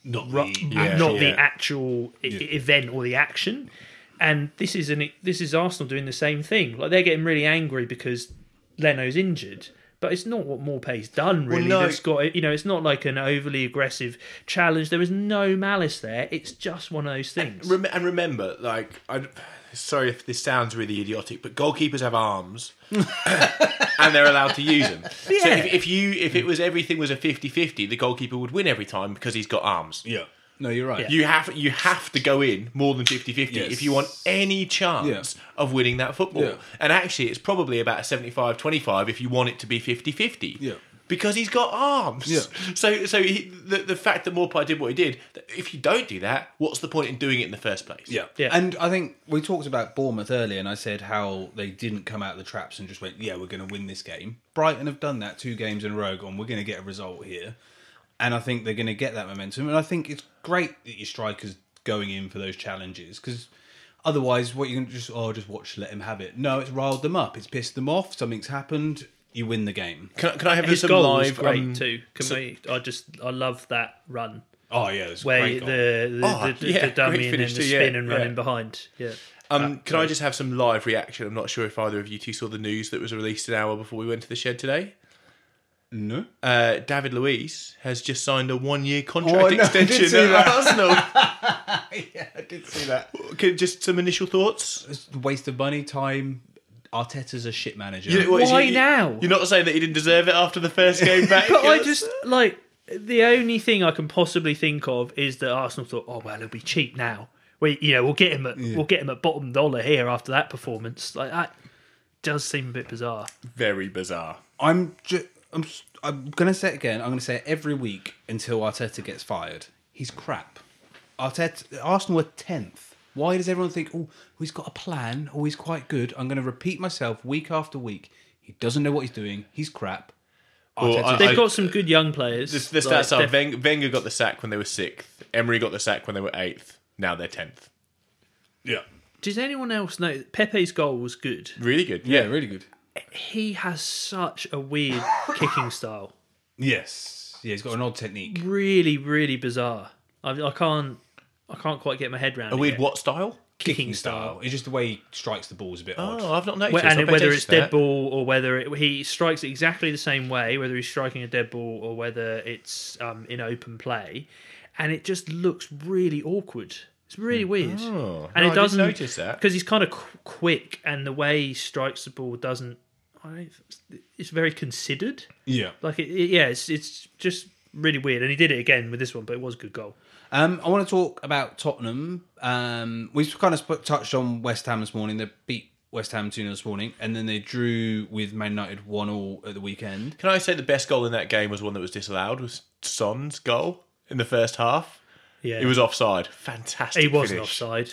Not ru- the- uh, Yeah, not the yeah. actual e- event or the action. And this is an this is Arsenal doing the same thing. Like they're getting really angry because Leno's injured, but it's not what Maupay's done really. no. That's got you know, it's not like an overly aggressive challenge. There was no malice there. It's just one of those things. Rem- and remember, like, I, sorry if this sounds really idiotic, but goalkeepers have arms, and they're allowed to use them. So Yeah. if, if you if it was everything was a 50-50, the goalkeeper would win every time because he's got arms. Yeah. No, you're right. Yeah. You have you have to go in more than 50-50 Yes. if you want any chance of winning that football. Yeah. And actually, it's probably about a 75-25 if you want it to be 50-50. Yeah. Because he's got arms. Yeah. So so he, the, the fact that Maupay did what he did, if you don't do that, what's the point in doing it in the first place? Yeah. Yeah. And I think we talked about Bournemouth earlier, and I said how they didn't come out of the traps and just went, yeah, we're going to win this game. Brighton have done that two games in a row, and we're going to get a result here. And I think they're going to get that momentum. And I think it's great that your strikers going in for those challenges because otherwise, what you can just, oh, just watch, let him have it. No, it's riled them up, it's pissed them off, something's happened, you win the game. Can, I- can I have His some goal live? was great um, too. Can we? I just I love that run Oh, yeah, it's a where great the goal. the, Oh, the, yeah, the dummy and then the too, yeah, spin and running yeah. behind. Yeah. Um, can I just have some live reaction? I'm not sure if either of you two saw the news that was released an hour before we went to the shed today. No? Uh, David Luiz has just signed a one-year contract Oh, I know, I did extension at that. Arsenal. yeah, I did see that. Okay, just some initial thoughts. It's a waste of money, time. Arteta's a shit manager. You- what, is Why you- now? You're not saying that he didn't deserve it after the first game back. But I just like the only thing I can possibly think of is that Arsenal thought, oh well, it'll be cheap now. We, you know, we'll get him at we'll get him at bottom dollar here after that performance. Like that does seem a bit bizarre. very bizarre. I'm ju- I'm s- I'm gonna say it again. I'm gonna say it every week until Arteta gets fired. He's crap. Arteta, Arsenal are tenth. Why does everyone think, oh, he's got a plan, oh, he's quite good? I'm going to repeat myself week after week. He doesn't know what he's doing. He's crap. Well, Arteta's- I- They've I- got some good young players. The, the like stats are Def- Wenger, Wenger got the sack when they were sixth. Emery got the sack when they were eighth. Now they're tenth. yeah, Does anyone else know Pepe's goal was good? Really good. yeah, really good. He has such a weird kicking style. Yes, yeah, he's got an odd technique. Really, really bizarre. I, I can't, I can't quite get my head around A it weird yet. what style? kicking style. It's just the way he strikes the ball is a bit odd. Oh, I've not noticed. Wh- and pay whether it's that. dead ball or whether it, he strikes it exactly the same way, whether he's striking a dead ball or whether it's um, in open play, and it just looks really awkward. It's really weird, Oh, and no, it didn't doesn't notice that. because he's kind of qu- quick, and the way he strikes the ball doesn't. I it's very considered. Yeah. Like it, it- yeah, it's it's just really weird, and he did it again with this one, but it was a good goal. Um, I want to talk about Tottenham. Um, we've kind of sp- touched on West Ham this morning. They beat West Ham 2 0 this morning, and then they drew with Man United 1 0 at the weekend. Can I say the best goal in that game was one that was disallowed? Was Son's goal in the first half? Yeah, It was offside. Fantastic. he wasn't finish. offside.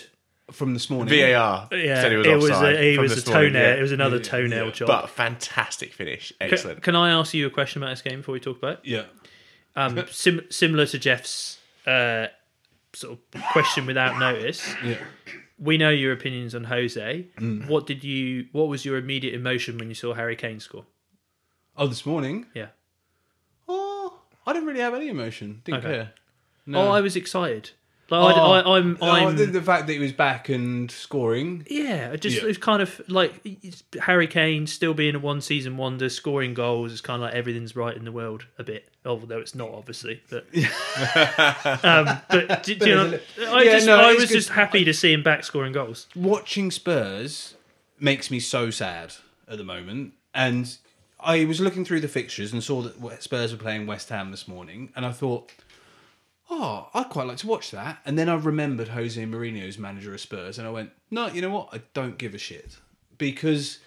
From this morning. VAR Yeah, said it was it was offside a, it was a this morning, toenail. yeah. It was another Yeah, toenail yeah. job. But fantastic finish, Can- excellent. Can, I ask you a question about this game before we talk about it? Yeah. Um, sim- similar to Jeff's uh, sort of question without notice. Yeah. We know your opinions on Jose. Mm. What did you? What was your immediate emotion when you saw Harry Kane score? Oh, this morning? Yeah. Oh, I didn't really have any emotion. Didn't Okay. care. No. Oh, I was excited. Like, I, I, I'm, Oh, I'm, the, the fact that he was back and scoring. yeah. I Just Yeah. it was kind of like Harry Kane still being a one season wonder, scoring goals. It's kind of like everything's right in the world a bit, although it's not obviously. But um, but do, do you know? I Yeah, just no, I was just happy to see him back scoring goals. Watching Spurs makes me so sad at the moment. And I was looking through the fixtures and saw that Spurs were playing West Ham this morning. And I thought, oh, I'd quite like to watch that. And then I remembered Jose Mourinho's manager of Spurs. And I went, no, you know what? I don't give a shit. Because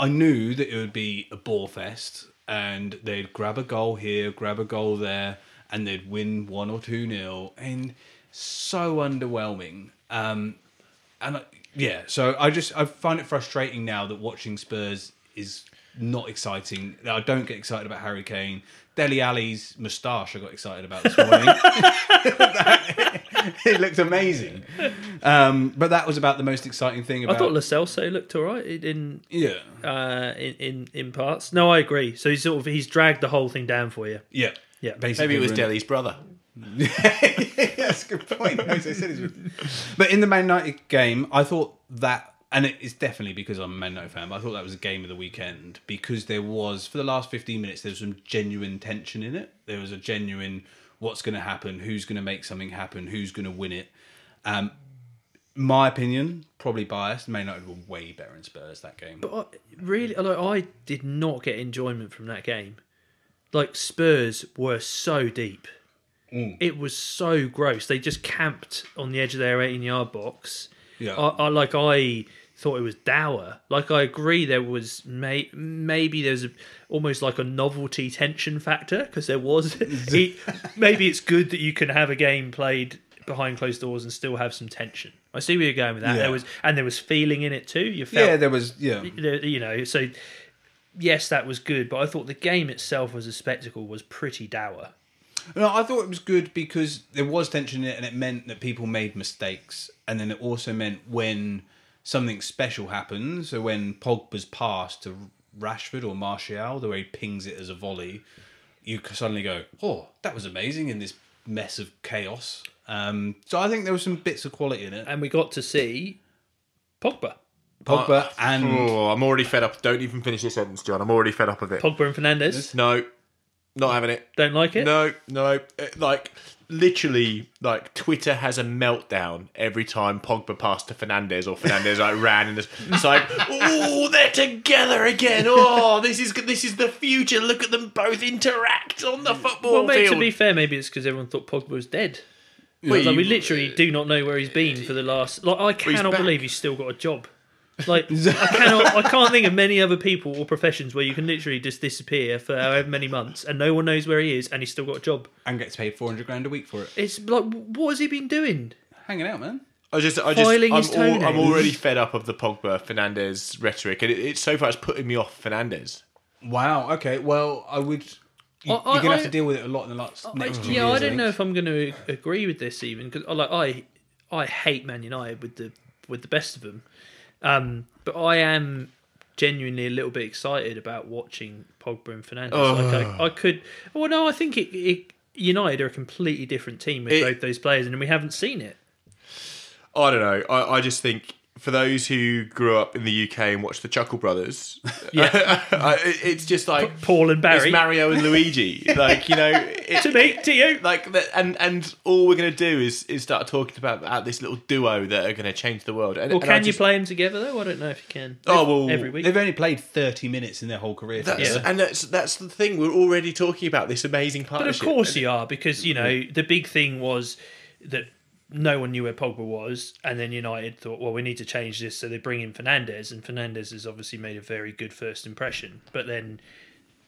I knew that it would be a ball fest and they'd grab a goal here, grab a goal there, and they'd win one or two nil. And so underwhelming. Um, and I, yeah, so I just I find it frustrating now that watching Spurs is not exciting. I don't get excited about Harry Kane. Dele Alli's moustache I got excited about this morning. it looked amazing. Um, but that was about the most exciting thing I thought Lo Celso looked all right in Yeah. uh, in, in in parts. No, I agree. So he's sort of he's dragged the whole thing down for you. Yeah. Yeah. Basically Maybe it was ruined- Dele's brother. That's a good point. Jose said he's- but in the Man United game, I thought that, and it is definitely because I'm a Man United fan, but I thought that was a game of the weekend because there was, for the last 15 minutes, there was some genuine tension in it. There was a genuine what's going to happen, who's going to make something happen, who's going to win it. Um, my opinion, probably biased, Man United were way better in Spurs that game. But I, really, like I did not get enjoyment from that game. Like Spurs were so deep. It was so gross. They just camped on the edge of their 18 yard box. Yeah. I, I like I thought it was dour. Like I agree, there was may, maybe there's a, almost like a novelty tension factor because there was. maybe it's good that you can have a game played behind closed doors and still have some tension. I see where you're going with that. Yeah. There was and there was feeling in it too. You felt yeah, there was, yeah. you know, so yes, that was good, but I thought the game itself as a spectacle was pretty dour. No, I thought it was good because there was tension in it, and it meant that people made mistakes, and then it also meant when something special happens. So when Pogba's pass to Rashford or Martial, the way he pings it as a volley, you suddenly go, "Oh, that was amazing!" In this mess of chaos. Um, so I think there was some bits of quality in it. And we got to see Pogba. Pogba and Oh, I'm already fed up. Don't even finish your sentence, John. I'm already fed up of it. Pogba and Fernandes. No, not having it. Don't like it? No, no. Uh, Like literally, like Twitter has a meltdown every time Pogba passed to Fernandes or Fernandes like ran and it's, it's like, oh, they're together again. Oh, this is this is the future. Look at them both interact on the football Well, mate, field. to be fair, maybe it's because everyone thought Pogba was dead. Well, Like, we you- literally do not know where he's been for the last. Like, I cannot back. believe he's still got a job. Like, I cannot. I can't think of many other people or professions where you can literally just disappear for however many months and no one knows where he is and he's still got a job. and gets paid four hundred grand a week for it. It's like, what has he been doing? Hanging out, man. I just, I just, Filing I'm, his al- I'm toenails. already fed up of the Pogba Fernandes rhetoric, and it, it's so far it's putting me off Fernandes. Wow. Okay. Well, I would. You, I- you're gonna I- have to deal with it a lot in the last I, next two yeah, years. I don't think. know if I'm going to agree with this even because like I I hate Man United with the with the best of them, um, but I am genuinely a little bit excited about watching Pogba and Fernandes. Like I, I could, well, no, I think it, it United are a completely different team with It- both those players, and we haven't seen it. I don't know. I, I just think for those who grew up in the UK and watched the Chuckle Brothers, Yeah, it's just like Paul and Barry it's Mario and Luigi. like you know, it, to me, to you. like and and all we're gonna do is is start talking about, about this little duo that are gonna change the world. And, Well, and I can you play them together though? I don't know if you can. Oh, well, every week. They've only played 30 minutes in their whole career. That's, together. Yeah. And that's that's the thing. We're already talking about this amazing But of partnership. course you are, because you know the big thing was that no one knew where Pogba was, and then United thought, well, we need to change this, so they bring in Fernandes, and Fernandes has obviously made a very good first impression. But then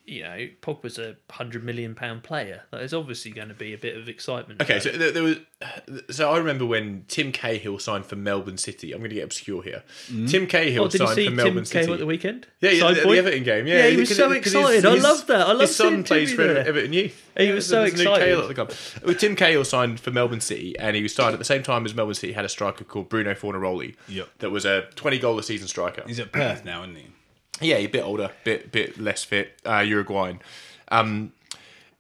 you know, Pogba's a hundred million pound player. There's obviously going to be a bit of excitement. Okay, so there, there was. So I remember when Tim Cahill signed for Melbourne City. I'm going to get obscure here. Mm. Tim Cahill oh, signed see for Tim Melbourne Cahill City. at the weekend? Yeah, yeah Side the, the point? Everton game. Yeah, Yeah, he was so because excited. I his- love that. I love his son seeing plays Timmy for there. Everton Youth. He was so excited. Cahill at the club. Well, Tim Cahill signed for Melbourne City, and he was signed at the same time as Melbourne City had a striker called Bruno Fornaroli. Yep. That was a 20 goal a season striker. He's at Perth now, isn't he? Yeah, a bit older, bit bit less fit, uh, Uruguayan. Um,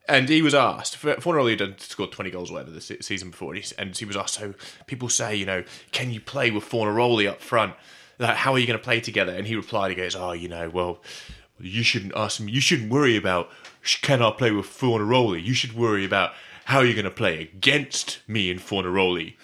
and he was asked, Fornaroli had scored 20 goals or whatever the season before, and he, and he was asked, so people say, you know, can you play with Fornaroli up front? Like, how are you going to play together? And he replied, he goes, oh, you know, well, you shouldn't ask me, you shouldn't worry about, can I play with Fornaroli? You should worry about how you're going to play against me and Fornaroli.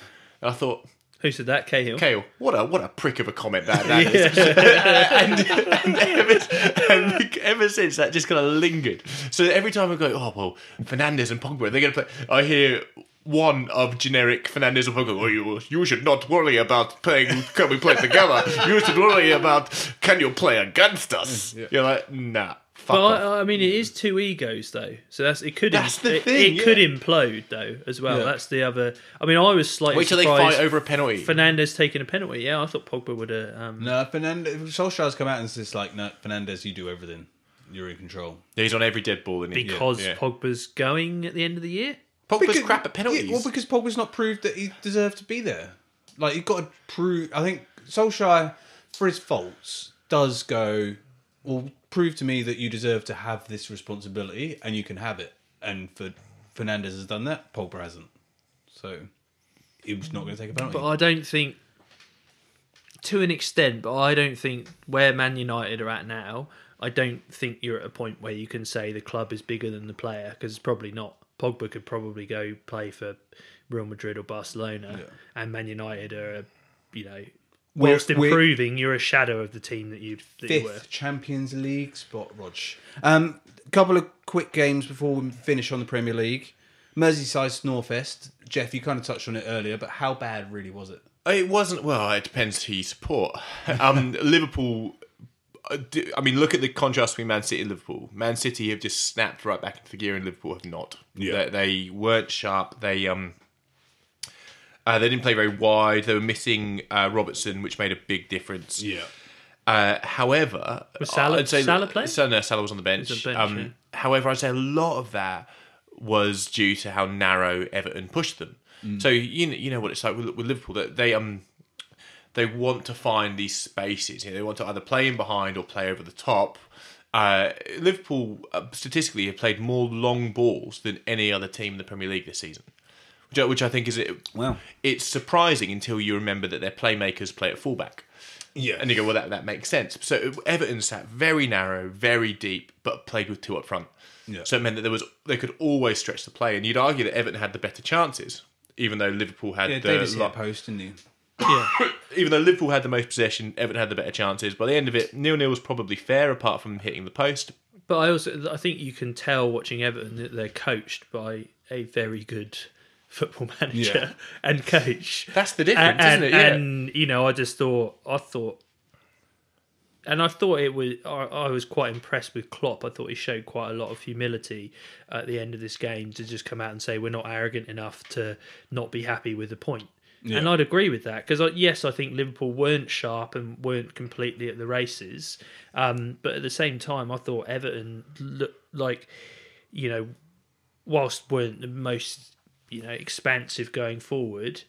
And I thought, Who said that? Cahill. Kale, what a what a prick of a comment that, that is. and, and, ever, and ever since that just kind of lingered. So every time I go, oh well, Fernandes and Pogba, they're going to play. I hear one of generic Fernandes and Pogba. Oh, you you should not worry about playing. Can we play together? You should worry about can you play against us? You're like, nah. Fuck But off. I, I mean, it is two egos though, so that's it. Could That's the thing, It could yeah. implode though as well. Yeah. That's the other. I mean, I was slightly Wait till they fight over a penalty. Fernandes taking a penalty. Yeah, I thought Pogba would have. Um, No, Fernandes. Solskjaer's come out and says like, no, Fernandes, you do everything. You're in control. He's on every dead ball, isn't he? because Yeah. Pogba's going at the end of the year. Pogba's crap at penalties. Yeah, well, because Pogba's not proved that he deserved to be there. Like you've got to prove. I think Solskjaer, for his faults, does go. Well, prove to me that you deserve to have this responsibility, and you can have it. And for Fernandes has done that. Pogba hasn't. So he was not going to take a penalty. But I don't think, to an extent, but I don't think where Man United are at now, I don't think you're at a point where you can say the club is bigger than the player because it's probably not. Pogba could probably go play for Real Madrid or Barcelona, and Man United are, you know, We're- whilst we're- improving, you're a shadow of the team that you that you were. Fifth Champions League spot, Rog. Um, a couple of quick games before we finish on the Premier League. Merseyside Snorefest. Jeff, you kind of touched on it earlier, but how bad really was it? It wasn't. Well, it depends who you support. Um, Liverpool. Uh, do- I mean, look at the contrast between Man City and Liverpool. Man City have just snapped right back into the gear, and Liverpool have not. Yeah. They, they weren't sharp. They um. Uh, they didn't play very wide. They were missing uh, Robertson, which made a big difference. Uh, however, Was Salah- I'd say Salah playing? So, no, Salah was on the bench. on the bench, um, However, I'd say a lot of that was due to how narrow Everton pushed them. Mm. So you know, you know what it's like with, with Liverpool. That they um they want to find these spaces. You know, they want to either play in behind or play over the top. Uh, Liverpool uh, statistically have played more long balls than any other team in the Premier League this season, which, I- which I think is it. Wow. It's surprising until you remember that their playmakers play at fullback. Yeah. And you go, well, that, that makes sense. So Everton sat very narrow, very deep, but played with two up front. Yeah. So it meant that there was they could always stretch the play, and you'd argue that Everton had the better chances, even though Liverpool had yeah, the Davies hit lo- a post, didn't he? Yeah, even though Liverpool had the most possession, Everton had the better chances. By the end of it, nil nil was probably fair, apart from hitting the post. but I also I think you can tell watching Everton that they're coached by a very good football manager Yeah. and coach. That's the difference, and, isn't it? Yeah. and you know, I just thought, I thought, and I thought it was. I, I was quite impressed with Klopp. I thought he showed quite a lot of humility at the end of this game to just come out and say we're not arrogant enough to not be happy with the point. And I'd agree with that because yes, I think Liverpool weren't sharp and weren't completely at the races, um, but at the same time, I thought Everton looked like, you know, whilst weren't the most you know expansive going forward,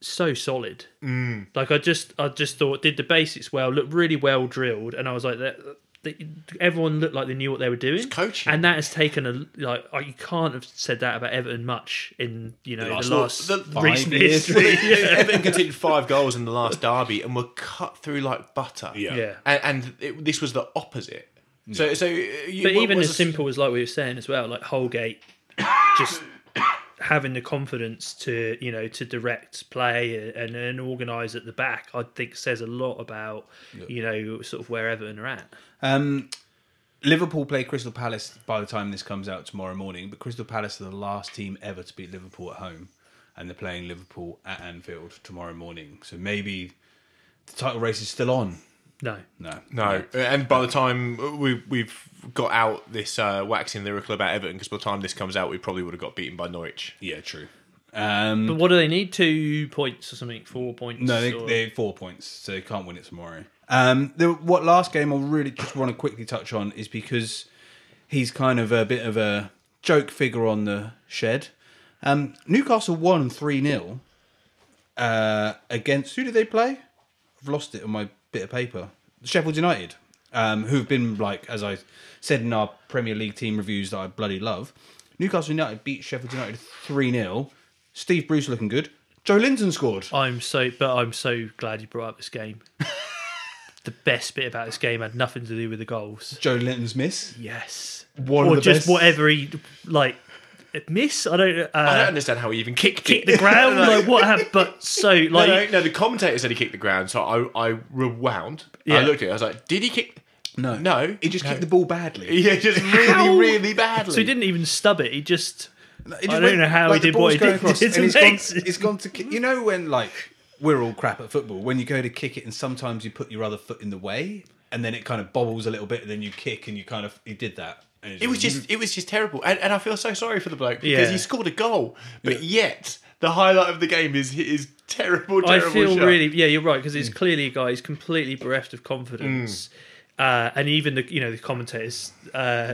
so solid. Mm. Like I just, I just thought did the basics well, looked really well drilled, and I was like that. That- Everyone looked like they knew what they were doing, coaching. and that has taken a like. You can't have said that about Everton much in you know last- the last the- Five recent years. history. Everton conceded five goals in the last derby and were cut through like butter. Yeah. Yeah. and, and it, this was the opposite. So, so uh, you, But what even as the- simple as like we were saying as well, like Holgate just having the confidence to you know to direct play and, and organise at the back, I think says a lot about you know sort of where Everton are at. Um, Liverpool play Crystal Palace by the time this comes out tomorrow morning, but Crystal Palace are the last team ever to beat Liverpool at home, and they're playing Liverpool at Anfield tomorrow morning. So maybe the title race is still on. No. No, No, and by the time we we've got out this uh, waxing lyrical about Everton, because by the time this comes out, we probably would have got beaten by Norwich. Yeah, true. Um, But what do they need? Two points or something? Four points? no, they, or- they're four points, so they can't win it tomorrow. Um, the, what last game I really just want to quickly touch on is because he's kind of a bit of a joke figure on the shed. Um, Newcastle won 3 0 uh, against. Who did they play? I've lost it on my bit of paper. Sheffield United, um, who've been, like, as I said in our Premier League team reviews that I bloody love. Newcastle United beat Sheffield United 3 0. Steve Bruce looking good. Joelinton scored. I'm so, but I'm so glad you brought up this game. the best bit about this game had nothing to do with the goals. Joelinton's miss. Yes, One or of the just best- whatever he like miss. I don't. Uh, I don't understand how he even kicked kick it. the ground. like what happened? But so like no, no, the commentator said he kicked the ground, so I, I rewound. Yeah. I looked at it, I was like, did he kick? No, No. he just No. kicked the ball badly. Yeah, just really, How? really badly. so he didn't even stub it. He just. He I don't went- know how he did what he did. across, and it's gone, amazing. it's gone to. ki- You know when like we're all crap at football. When you go to kick it, and sometimes you put your other foot in the way, and then it kind of bobbles a little bit, and then you kick, and you kind of he did that. It was just, it was just terrible, and, and I feel so sorry for the bloke because Yeah. he scored a goal, but yet the highlight of the game is his terrible, I terrible feel shot. really. Yeah, you're right because he's clearly a guy who's completely bereft of confidence. Uh, and even the you know the commentators, uh,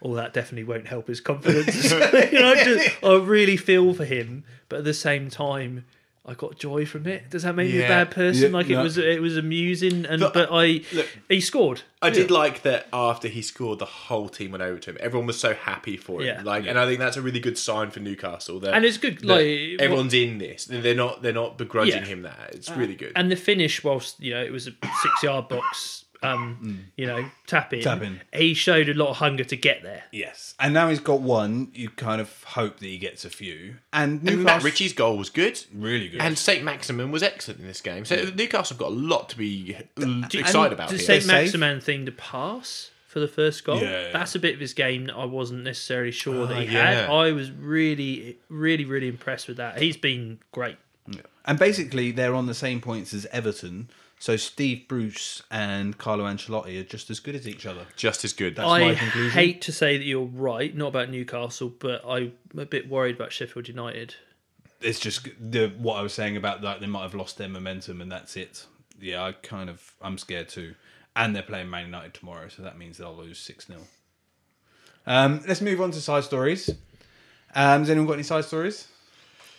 all that definitely won't help his confidence. you know, I, just, I really feel for him, but at the same time, I got joy from it. Does that make me a Yeah. bad person? Yeah, like no. it was, it was amusing, and But, but, I look- he scored. I did like that after he scored, the whole team went over to him. Everyone was so happy for him. Yeah. Like, and I think that's a really good sign for Newcastle. That, And it's good, that like, everyone's in this. They're not. They're not begrudging Yeah. him that. It's really uh, good. And the finish, whilst you know it was a six yard box, um, you know, tapping. in, Tap in. he showed a lot of hunger to get there. yes, and now he's got one. You kind of hope that he gets a few, and and Matt Ritchie's goal was good. really good. And Saint Maximin was excellent in this game. So Newcastle have got a lot to be excited about. The. Saint They're safe. Maximin thing to pass for the first goal. Yeah, yeah. That's a bit of his game that I wasn't necessarily sure that Ah, he had. I was really, really, really impressed with that. He's been great. And basically, they're on the same points as Everton. So Steve Bruce and Carlo Ancelotti are just as good as each other. just as good. That's my I conclusion. hate to say that you're right, not about Newcastle, but I'm a bit worried about Sheffield United. It's just the what I was saying about that they might have lost their momentum, and that's it. Yeah, I kind of I'm scared too. And they're playing Man United tomorrow, so that means they'll lose six 0 Um, let's move on to side stories. Um, has anyone got any side stories?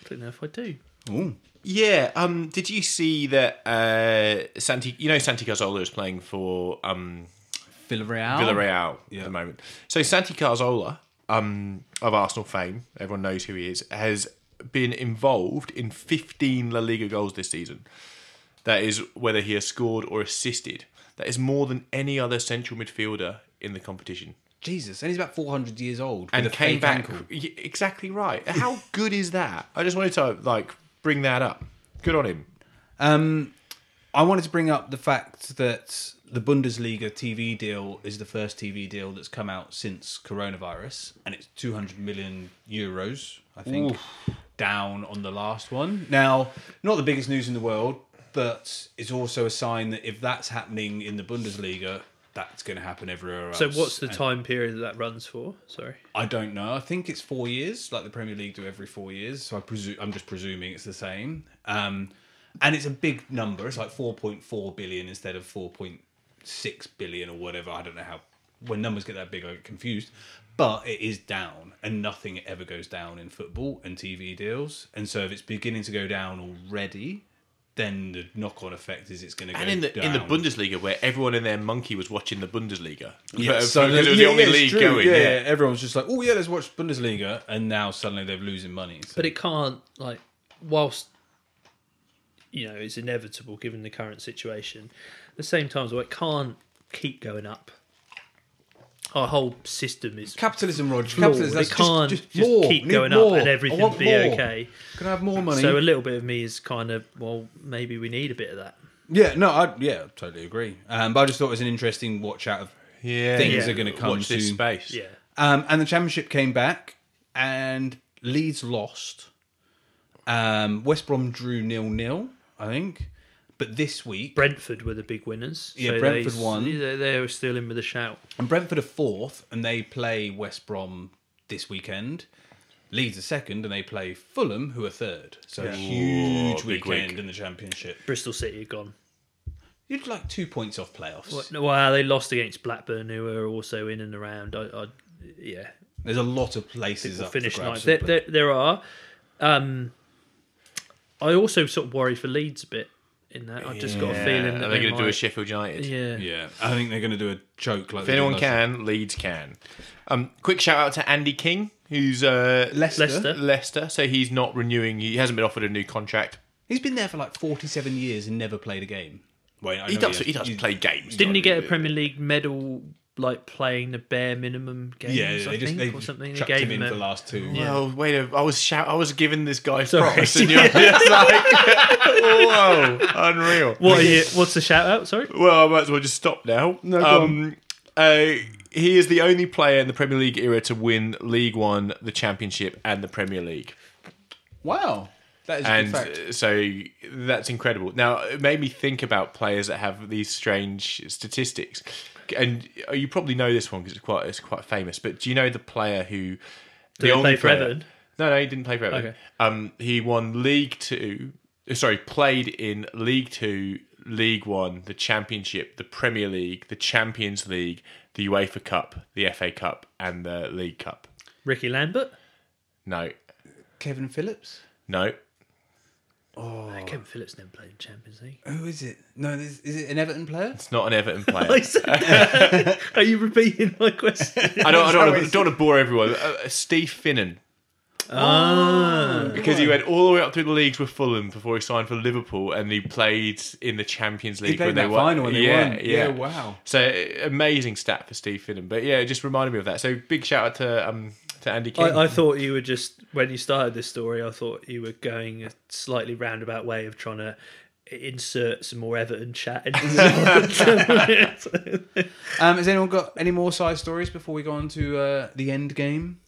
I don't know if I do. Ooh. Yeah. Um. Did you see that? Uh. Santi. You know, Santi Cazorla is playing for um Villarreal. Villarreal Yeah. at the moment. So Santi Cazorla, um, of Arsenal fame, everyone knows who he is, has been involved in 15 La Liga goals this season. That is whether he has scored or assisted. That is more than any other central midfielder in the competition. Jesus, and he's about 400 years old And came back ankle. Exactly right. How good is that? I just wanted to like bring that up. Good on him. Um, I wanted to bring up the fact that the Bundesliga TV deal is the first TV deal that's come out since coronavirus, and it's 200 million euros, I think, down on the last one. Now, not the biggest news in the world, but it's also a sign that if that's happening in the Bundesliga, that's going to happen everywhere else. So, what's the And time period that that runs for? Sorry. I don't know. I think it's four years, like the Premier League do every four years. So I presume I'm just presuming it's the same. Um, and it's a big number. It's like 4.4 billion instead of 4.6 billion or whatever. I don't know how. When numbers get that big, I get confused. But it is down, and nothing ever goes down in football and TV deals. And so if it's beginning to go down already, then the knock-on effect is it's going to go And in the down. in the Bundesliga, where everyone in their monkey was watching the Bundesliga, Yeah, uh, For- so because it was yeah, the only yeah, league true. going. Yeah, Yeah, yeah, everyone's just like, oh yeah, let's watch Bundesliga, and now suddenly they're losing money. So. But it can't like whilst you know it's inevitable given the current situation. At the same time, as well, it can't keep going up. Our whole system is capitalism, Roger. flawed. Capitalism. It can't just, just, just more. keep going more. up and everything be more. okay. Can I have more money? So a little bit of me is kind of well, maybe we need a bit of that. yeah, no, I yeah, totally agree. Um, but I just thought it was an interesting watch out of yeah. things Yeah. are going to come Watch this space. Yeah, Um, and the championship came back, and Leeds lost. Um, West Brom drew nil nil, I think. But this week, Brentford were the big winners. Yeah, Brentford they, won. They, they were still in with a shout. and Brentford are fourth, and they play West Brom this weekend. Leeds are second, and they play Fulham, who are third. So a huge Ooh, weekend week. in the Championship. Bristol City are gone. You'd like two points off playoffs. Well, they lost against Blackburn, who are also in and around. I, I yeah, There's a lot of places up finish for ninth. grabs. There, there, there are. Um, I also sort of worry for Leeds a bit in that. I've just got a feeling that they they going to do a might- Sheffield United? Yeah. yeah, I think they're going to do a joke like If anyone last can, Leeds can. Um, quick shout out to Andy King, who's uh, Leicester. Leicester. Leicester. So he's not renewing. He hasn't been offered a new contract. He's been there for like 47 years and never played a game. Wait, I He know does. has. He does He's- play games. Didn't he get a Yeah. Premier League medal like playing the bare minimum games? Yeah, I they just think, they or something. They chucked gave him in him for the last two. Well, wait a I was shout. I was giving this guy Sorry. props, and you're just like, whoa, unreal. What are you, What's the shout out? Sorry. Well, I might as well just stop now. No, go um, uh, he is the only player in the Premier League era to win League One, the Championship, and the Premier League. Wow, that is a and good uh, so that's incredible. Now, it made me think about players that have these strange statistics, and uh, you probably know this one because it's quite it's quite famous. But do you know the player who the he play for player- Everton? No, no, he didn't play for Everton. Okay. Um, he won League Two. uh, Sorry, played in League Two, League One, the Championship, the Premier League, the Champions League, the UEFA Cup, the FA Cup, and the League Cup. Ricky Lambert. No, Kevin Phillips. no. Oh. Kevin Phillips never played in Champions League. Who is it? No, is, is it an Everton player? It's not an Everton player. Are you repeating my question? I don't, I don't, wanna, don't want to bore everyone. Uh, uh, Steve Finnan, ah, because he went all the way up through the leagues with Fulham before he signed for Liverpool, and he played in the Champions League He played when in they won. final when they yeah, won. Yeah, Yeah, wow. So uh, amazing stat for Steve Finnan. But yeah, it just reminded me of that. So big shout out to um to Andy King. I, I thought you were just when you started this story. I thought you were going a slightly roundabout way of trying to insert some more Everton chat. Into the- Um, has anyone got any more side stories before we go on to uh, the end game?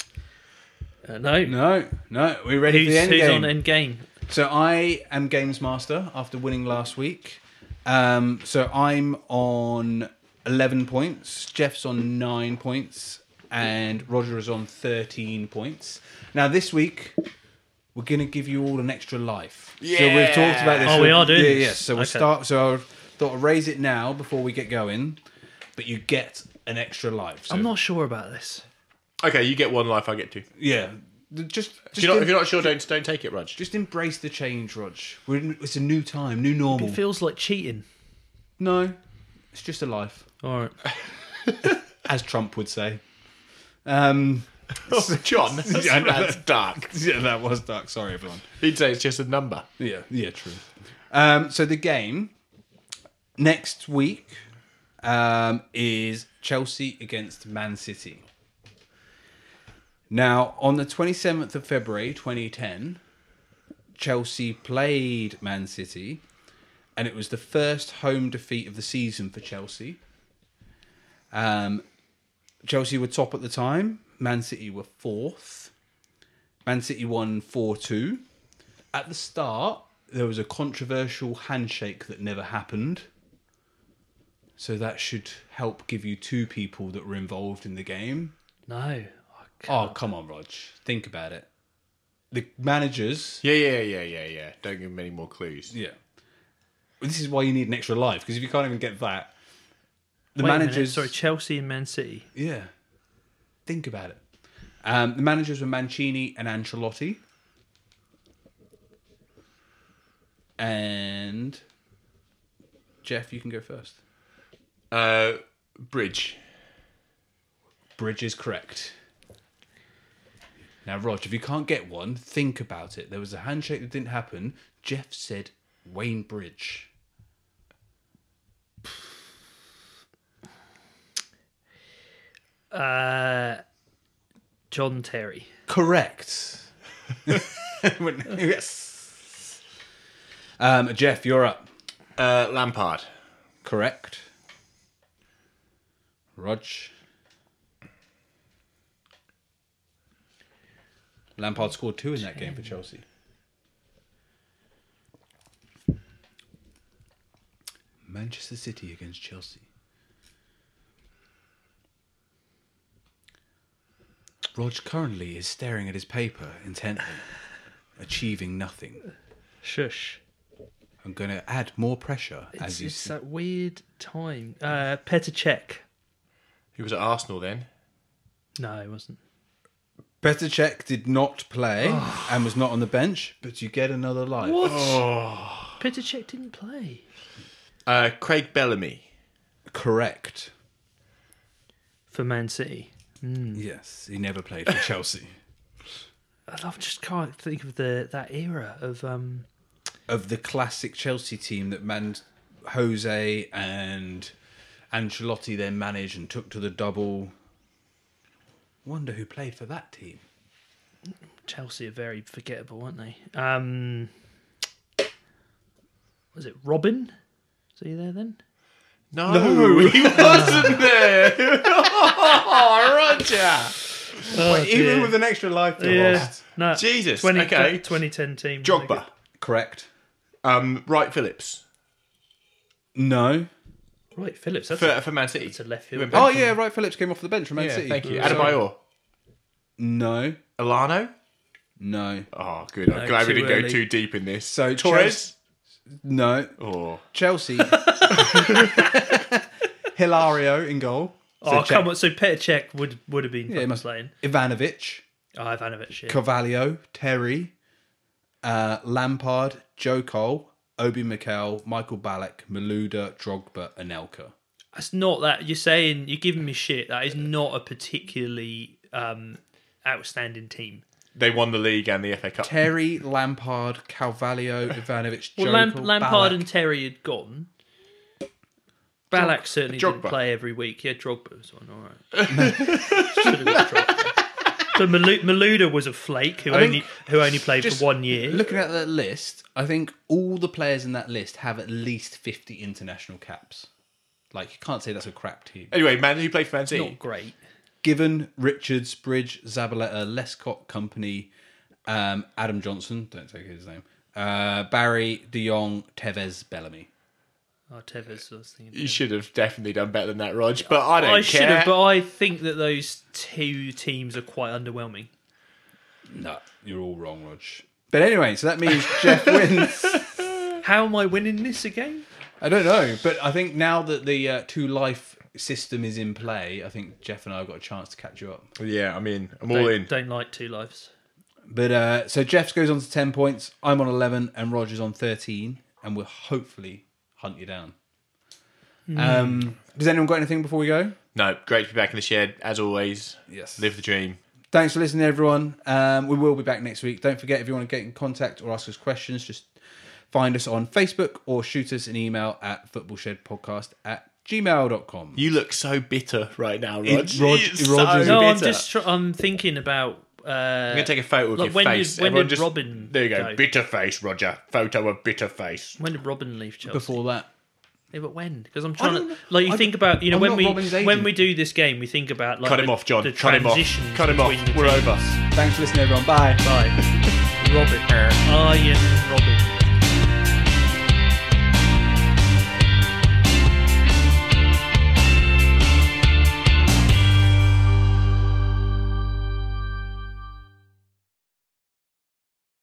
uh, no, No, no. We're ready for the end who's game. on end game? So I am games master after winning last week. Um, so I'm on eleven points. Jeff's on nine points, and Roger is on thirteen points. Now this week we're going to give you all an extra life. So we've talked about this. Oh, we are doing Yeah, this. yeah. So we'll Okay. start. So I thought I'd raise it now before we get going, but you get an extra life. So, I'm not sure about this. okay, you get one life. I get two. Yeah. Just, just If you're, not, if you're not sure, don't don't take it, Rog. just embrace the change, Rog. We're in, it's a new time, new normal. It feels like cheating. No, it's just a life, All right. as Trump would say. Um, Oh, John, that's, Yeah, I that's dark. yeah, that was dark. Sorry, everyone. He'd say it's just a number. Yeah, yeah, true. Um, so the game next week um, is Chelsea against Man City. Now, on the 27th of February 2010, Chelsea played Man City, and it was the first home defeat of the season for Chelsea. Um, Chelsea were top at the time. Man City were fourth. Man City won 4 2. At the start, there was a controversial handshake that never happened. So that should help give you two people that were involved in the game. No. I Oh, come on, Rog. Think about it. The managers. Yeah, yeah, yeah, yeah, yeah. Don't give him any more clues. Yeah. This is why you need an extra life, because if you can't even get that, the Wait a managers. Sorry, Chelsea and Man City. Yeah. Think about it. Um, the managers were Mancini and Ancelotti. And Jeff, you can go first. Uh, Bridge. Bridge is correct. Now, Rog, if you can't get one, think about it. There was a handshake that didn't happen. Jeff said Wayne Bridge. Uh, John Terry. Correct. yes. Um, Jeff, you're up. Uh, Lampard. Correct. Rog. Lampard scored two in that game for Chelsea. Manchester City against Chelsea. Rog currently is staring at his paper intently, achieving nothing. Shush. I'm going to add more pressure It's, as you it's see. that weird time. Uh, Petr Cech. He was at Arsenal then. No, it wasn't. Petr Cech did not play and was not on the bench, but you get another life. What? Petr Cech didn't play. Uh, Craig Bellamy. Correct. For Man City. Yes, he never played for Chelsea. I just can't think of the that era of um Of the classic Chelsea team that man Jose and Ancelotti then managed and took to the double. Wonder who played for that team. Chelsea are very forgettable, aren't they? Um was it Robin? Is you there then? No, no. he wasn't there. oh, Roger. Oh, Even with an extra life they yeah, lost. no, Jesus, 20, okay. 2010 team. Jogba. Correct. Um, Wright Phillips No. Right, Phillips. That's for, a, for Man City. that's a left He field. Oh yeah, right. Phillips came off the bench from Man yeah, City. thank you. Sorry. Adebayor. No, Elano. no, Oh, good. I'm No, glad we didn't go too deep in this. So Torres. no. Oh, Chelsea. Hilario in goal. Oh, Cech- come on. So Petr Cech would, would have been Yeah, he must- playing. Ivanovic, Oh, Ivanovic, yeah. Carvalho, Terry, uh, Lampard, Joe Cole, Obi Mikel, Michael Ballack, Malouda, Drogba, Anelka. That's not that. You're saying, you're giving me shit. That is not a particularly um, outstanding team. they won the league and the FA Cup. Terry, Lampard, Carvalho, Ivanovic, Well, Joe Lamp- Cole, Lampard Ballack. and Terry had gone. Ballack certainly didn't Drogba. play every week. Yeah, Drogba was on, all right. Should have got Drogba. But Malu- Malouda was a flake who I think only who only played just for one year. Looking at that list, I think all the players in that list have at least 50 international caps. Like, you can't say that's a crap team. Anyway, man, who played for Man City? Not great. Given Richards, Bridge, Zabaleta, Lescott, Kompany, um, Adam Johnson, don't take his name, uh, Barry, De Jong, Tevez, Bellamy. Oh, Tevez was thinking. You should have definitely done better than that, Rog. But I don't I should care. have, but I think that those two teams are quite underwhelming. No, you're all wrong, Rog. But anyway, so that means Jeff wins. How am I winning this again? I don't know, but I think now that the uh, two life system is in play, I think Jeff and I have got a chance to catch you up. yeah, I'm in. I'm all Don't, in. don't like two lives. But uh, so Jeff's goes on to 10 points, I'm on 11, and Roger's on 13, and we're hopefully hunt you down. Um, does anyone got anything before we go? No, great to be back in the shed as always. Yes. Live the dream. Thanks for listening, everyone. Um, we will be back next week. Don't forget, if you want to get in contact or ask us questions, just find us on Facebook or shoot us an email at footballshedpodcast at gmail.com. You look so bitter right now, Rog. It- Rog- You're Roger's- so No, I'm just tr- I'm thinking about. Uh, I'm gonna take a photo of Look, your when did- face. when Everyone did just, Robben There you go. go? Bitter face, Roger. Photo of bitter face. when did Robben leave Chelsea? Before that, Yeah, but when? Because I'm trying don't to like you I- think about you know I'm when we when we do this game we think about like Cut him the- off, John. the Cut him off. Cut him off. We're teams. over. thanks for listening, everyone. Bye. Bye, Robben. Arjen Robben.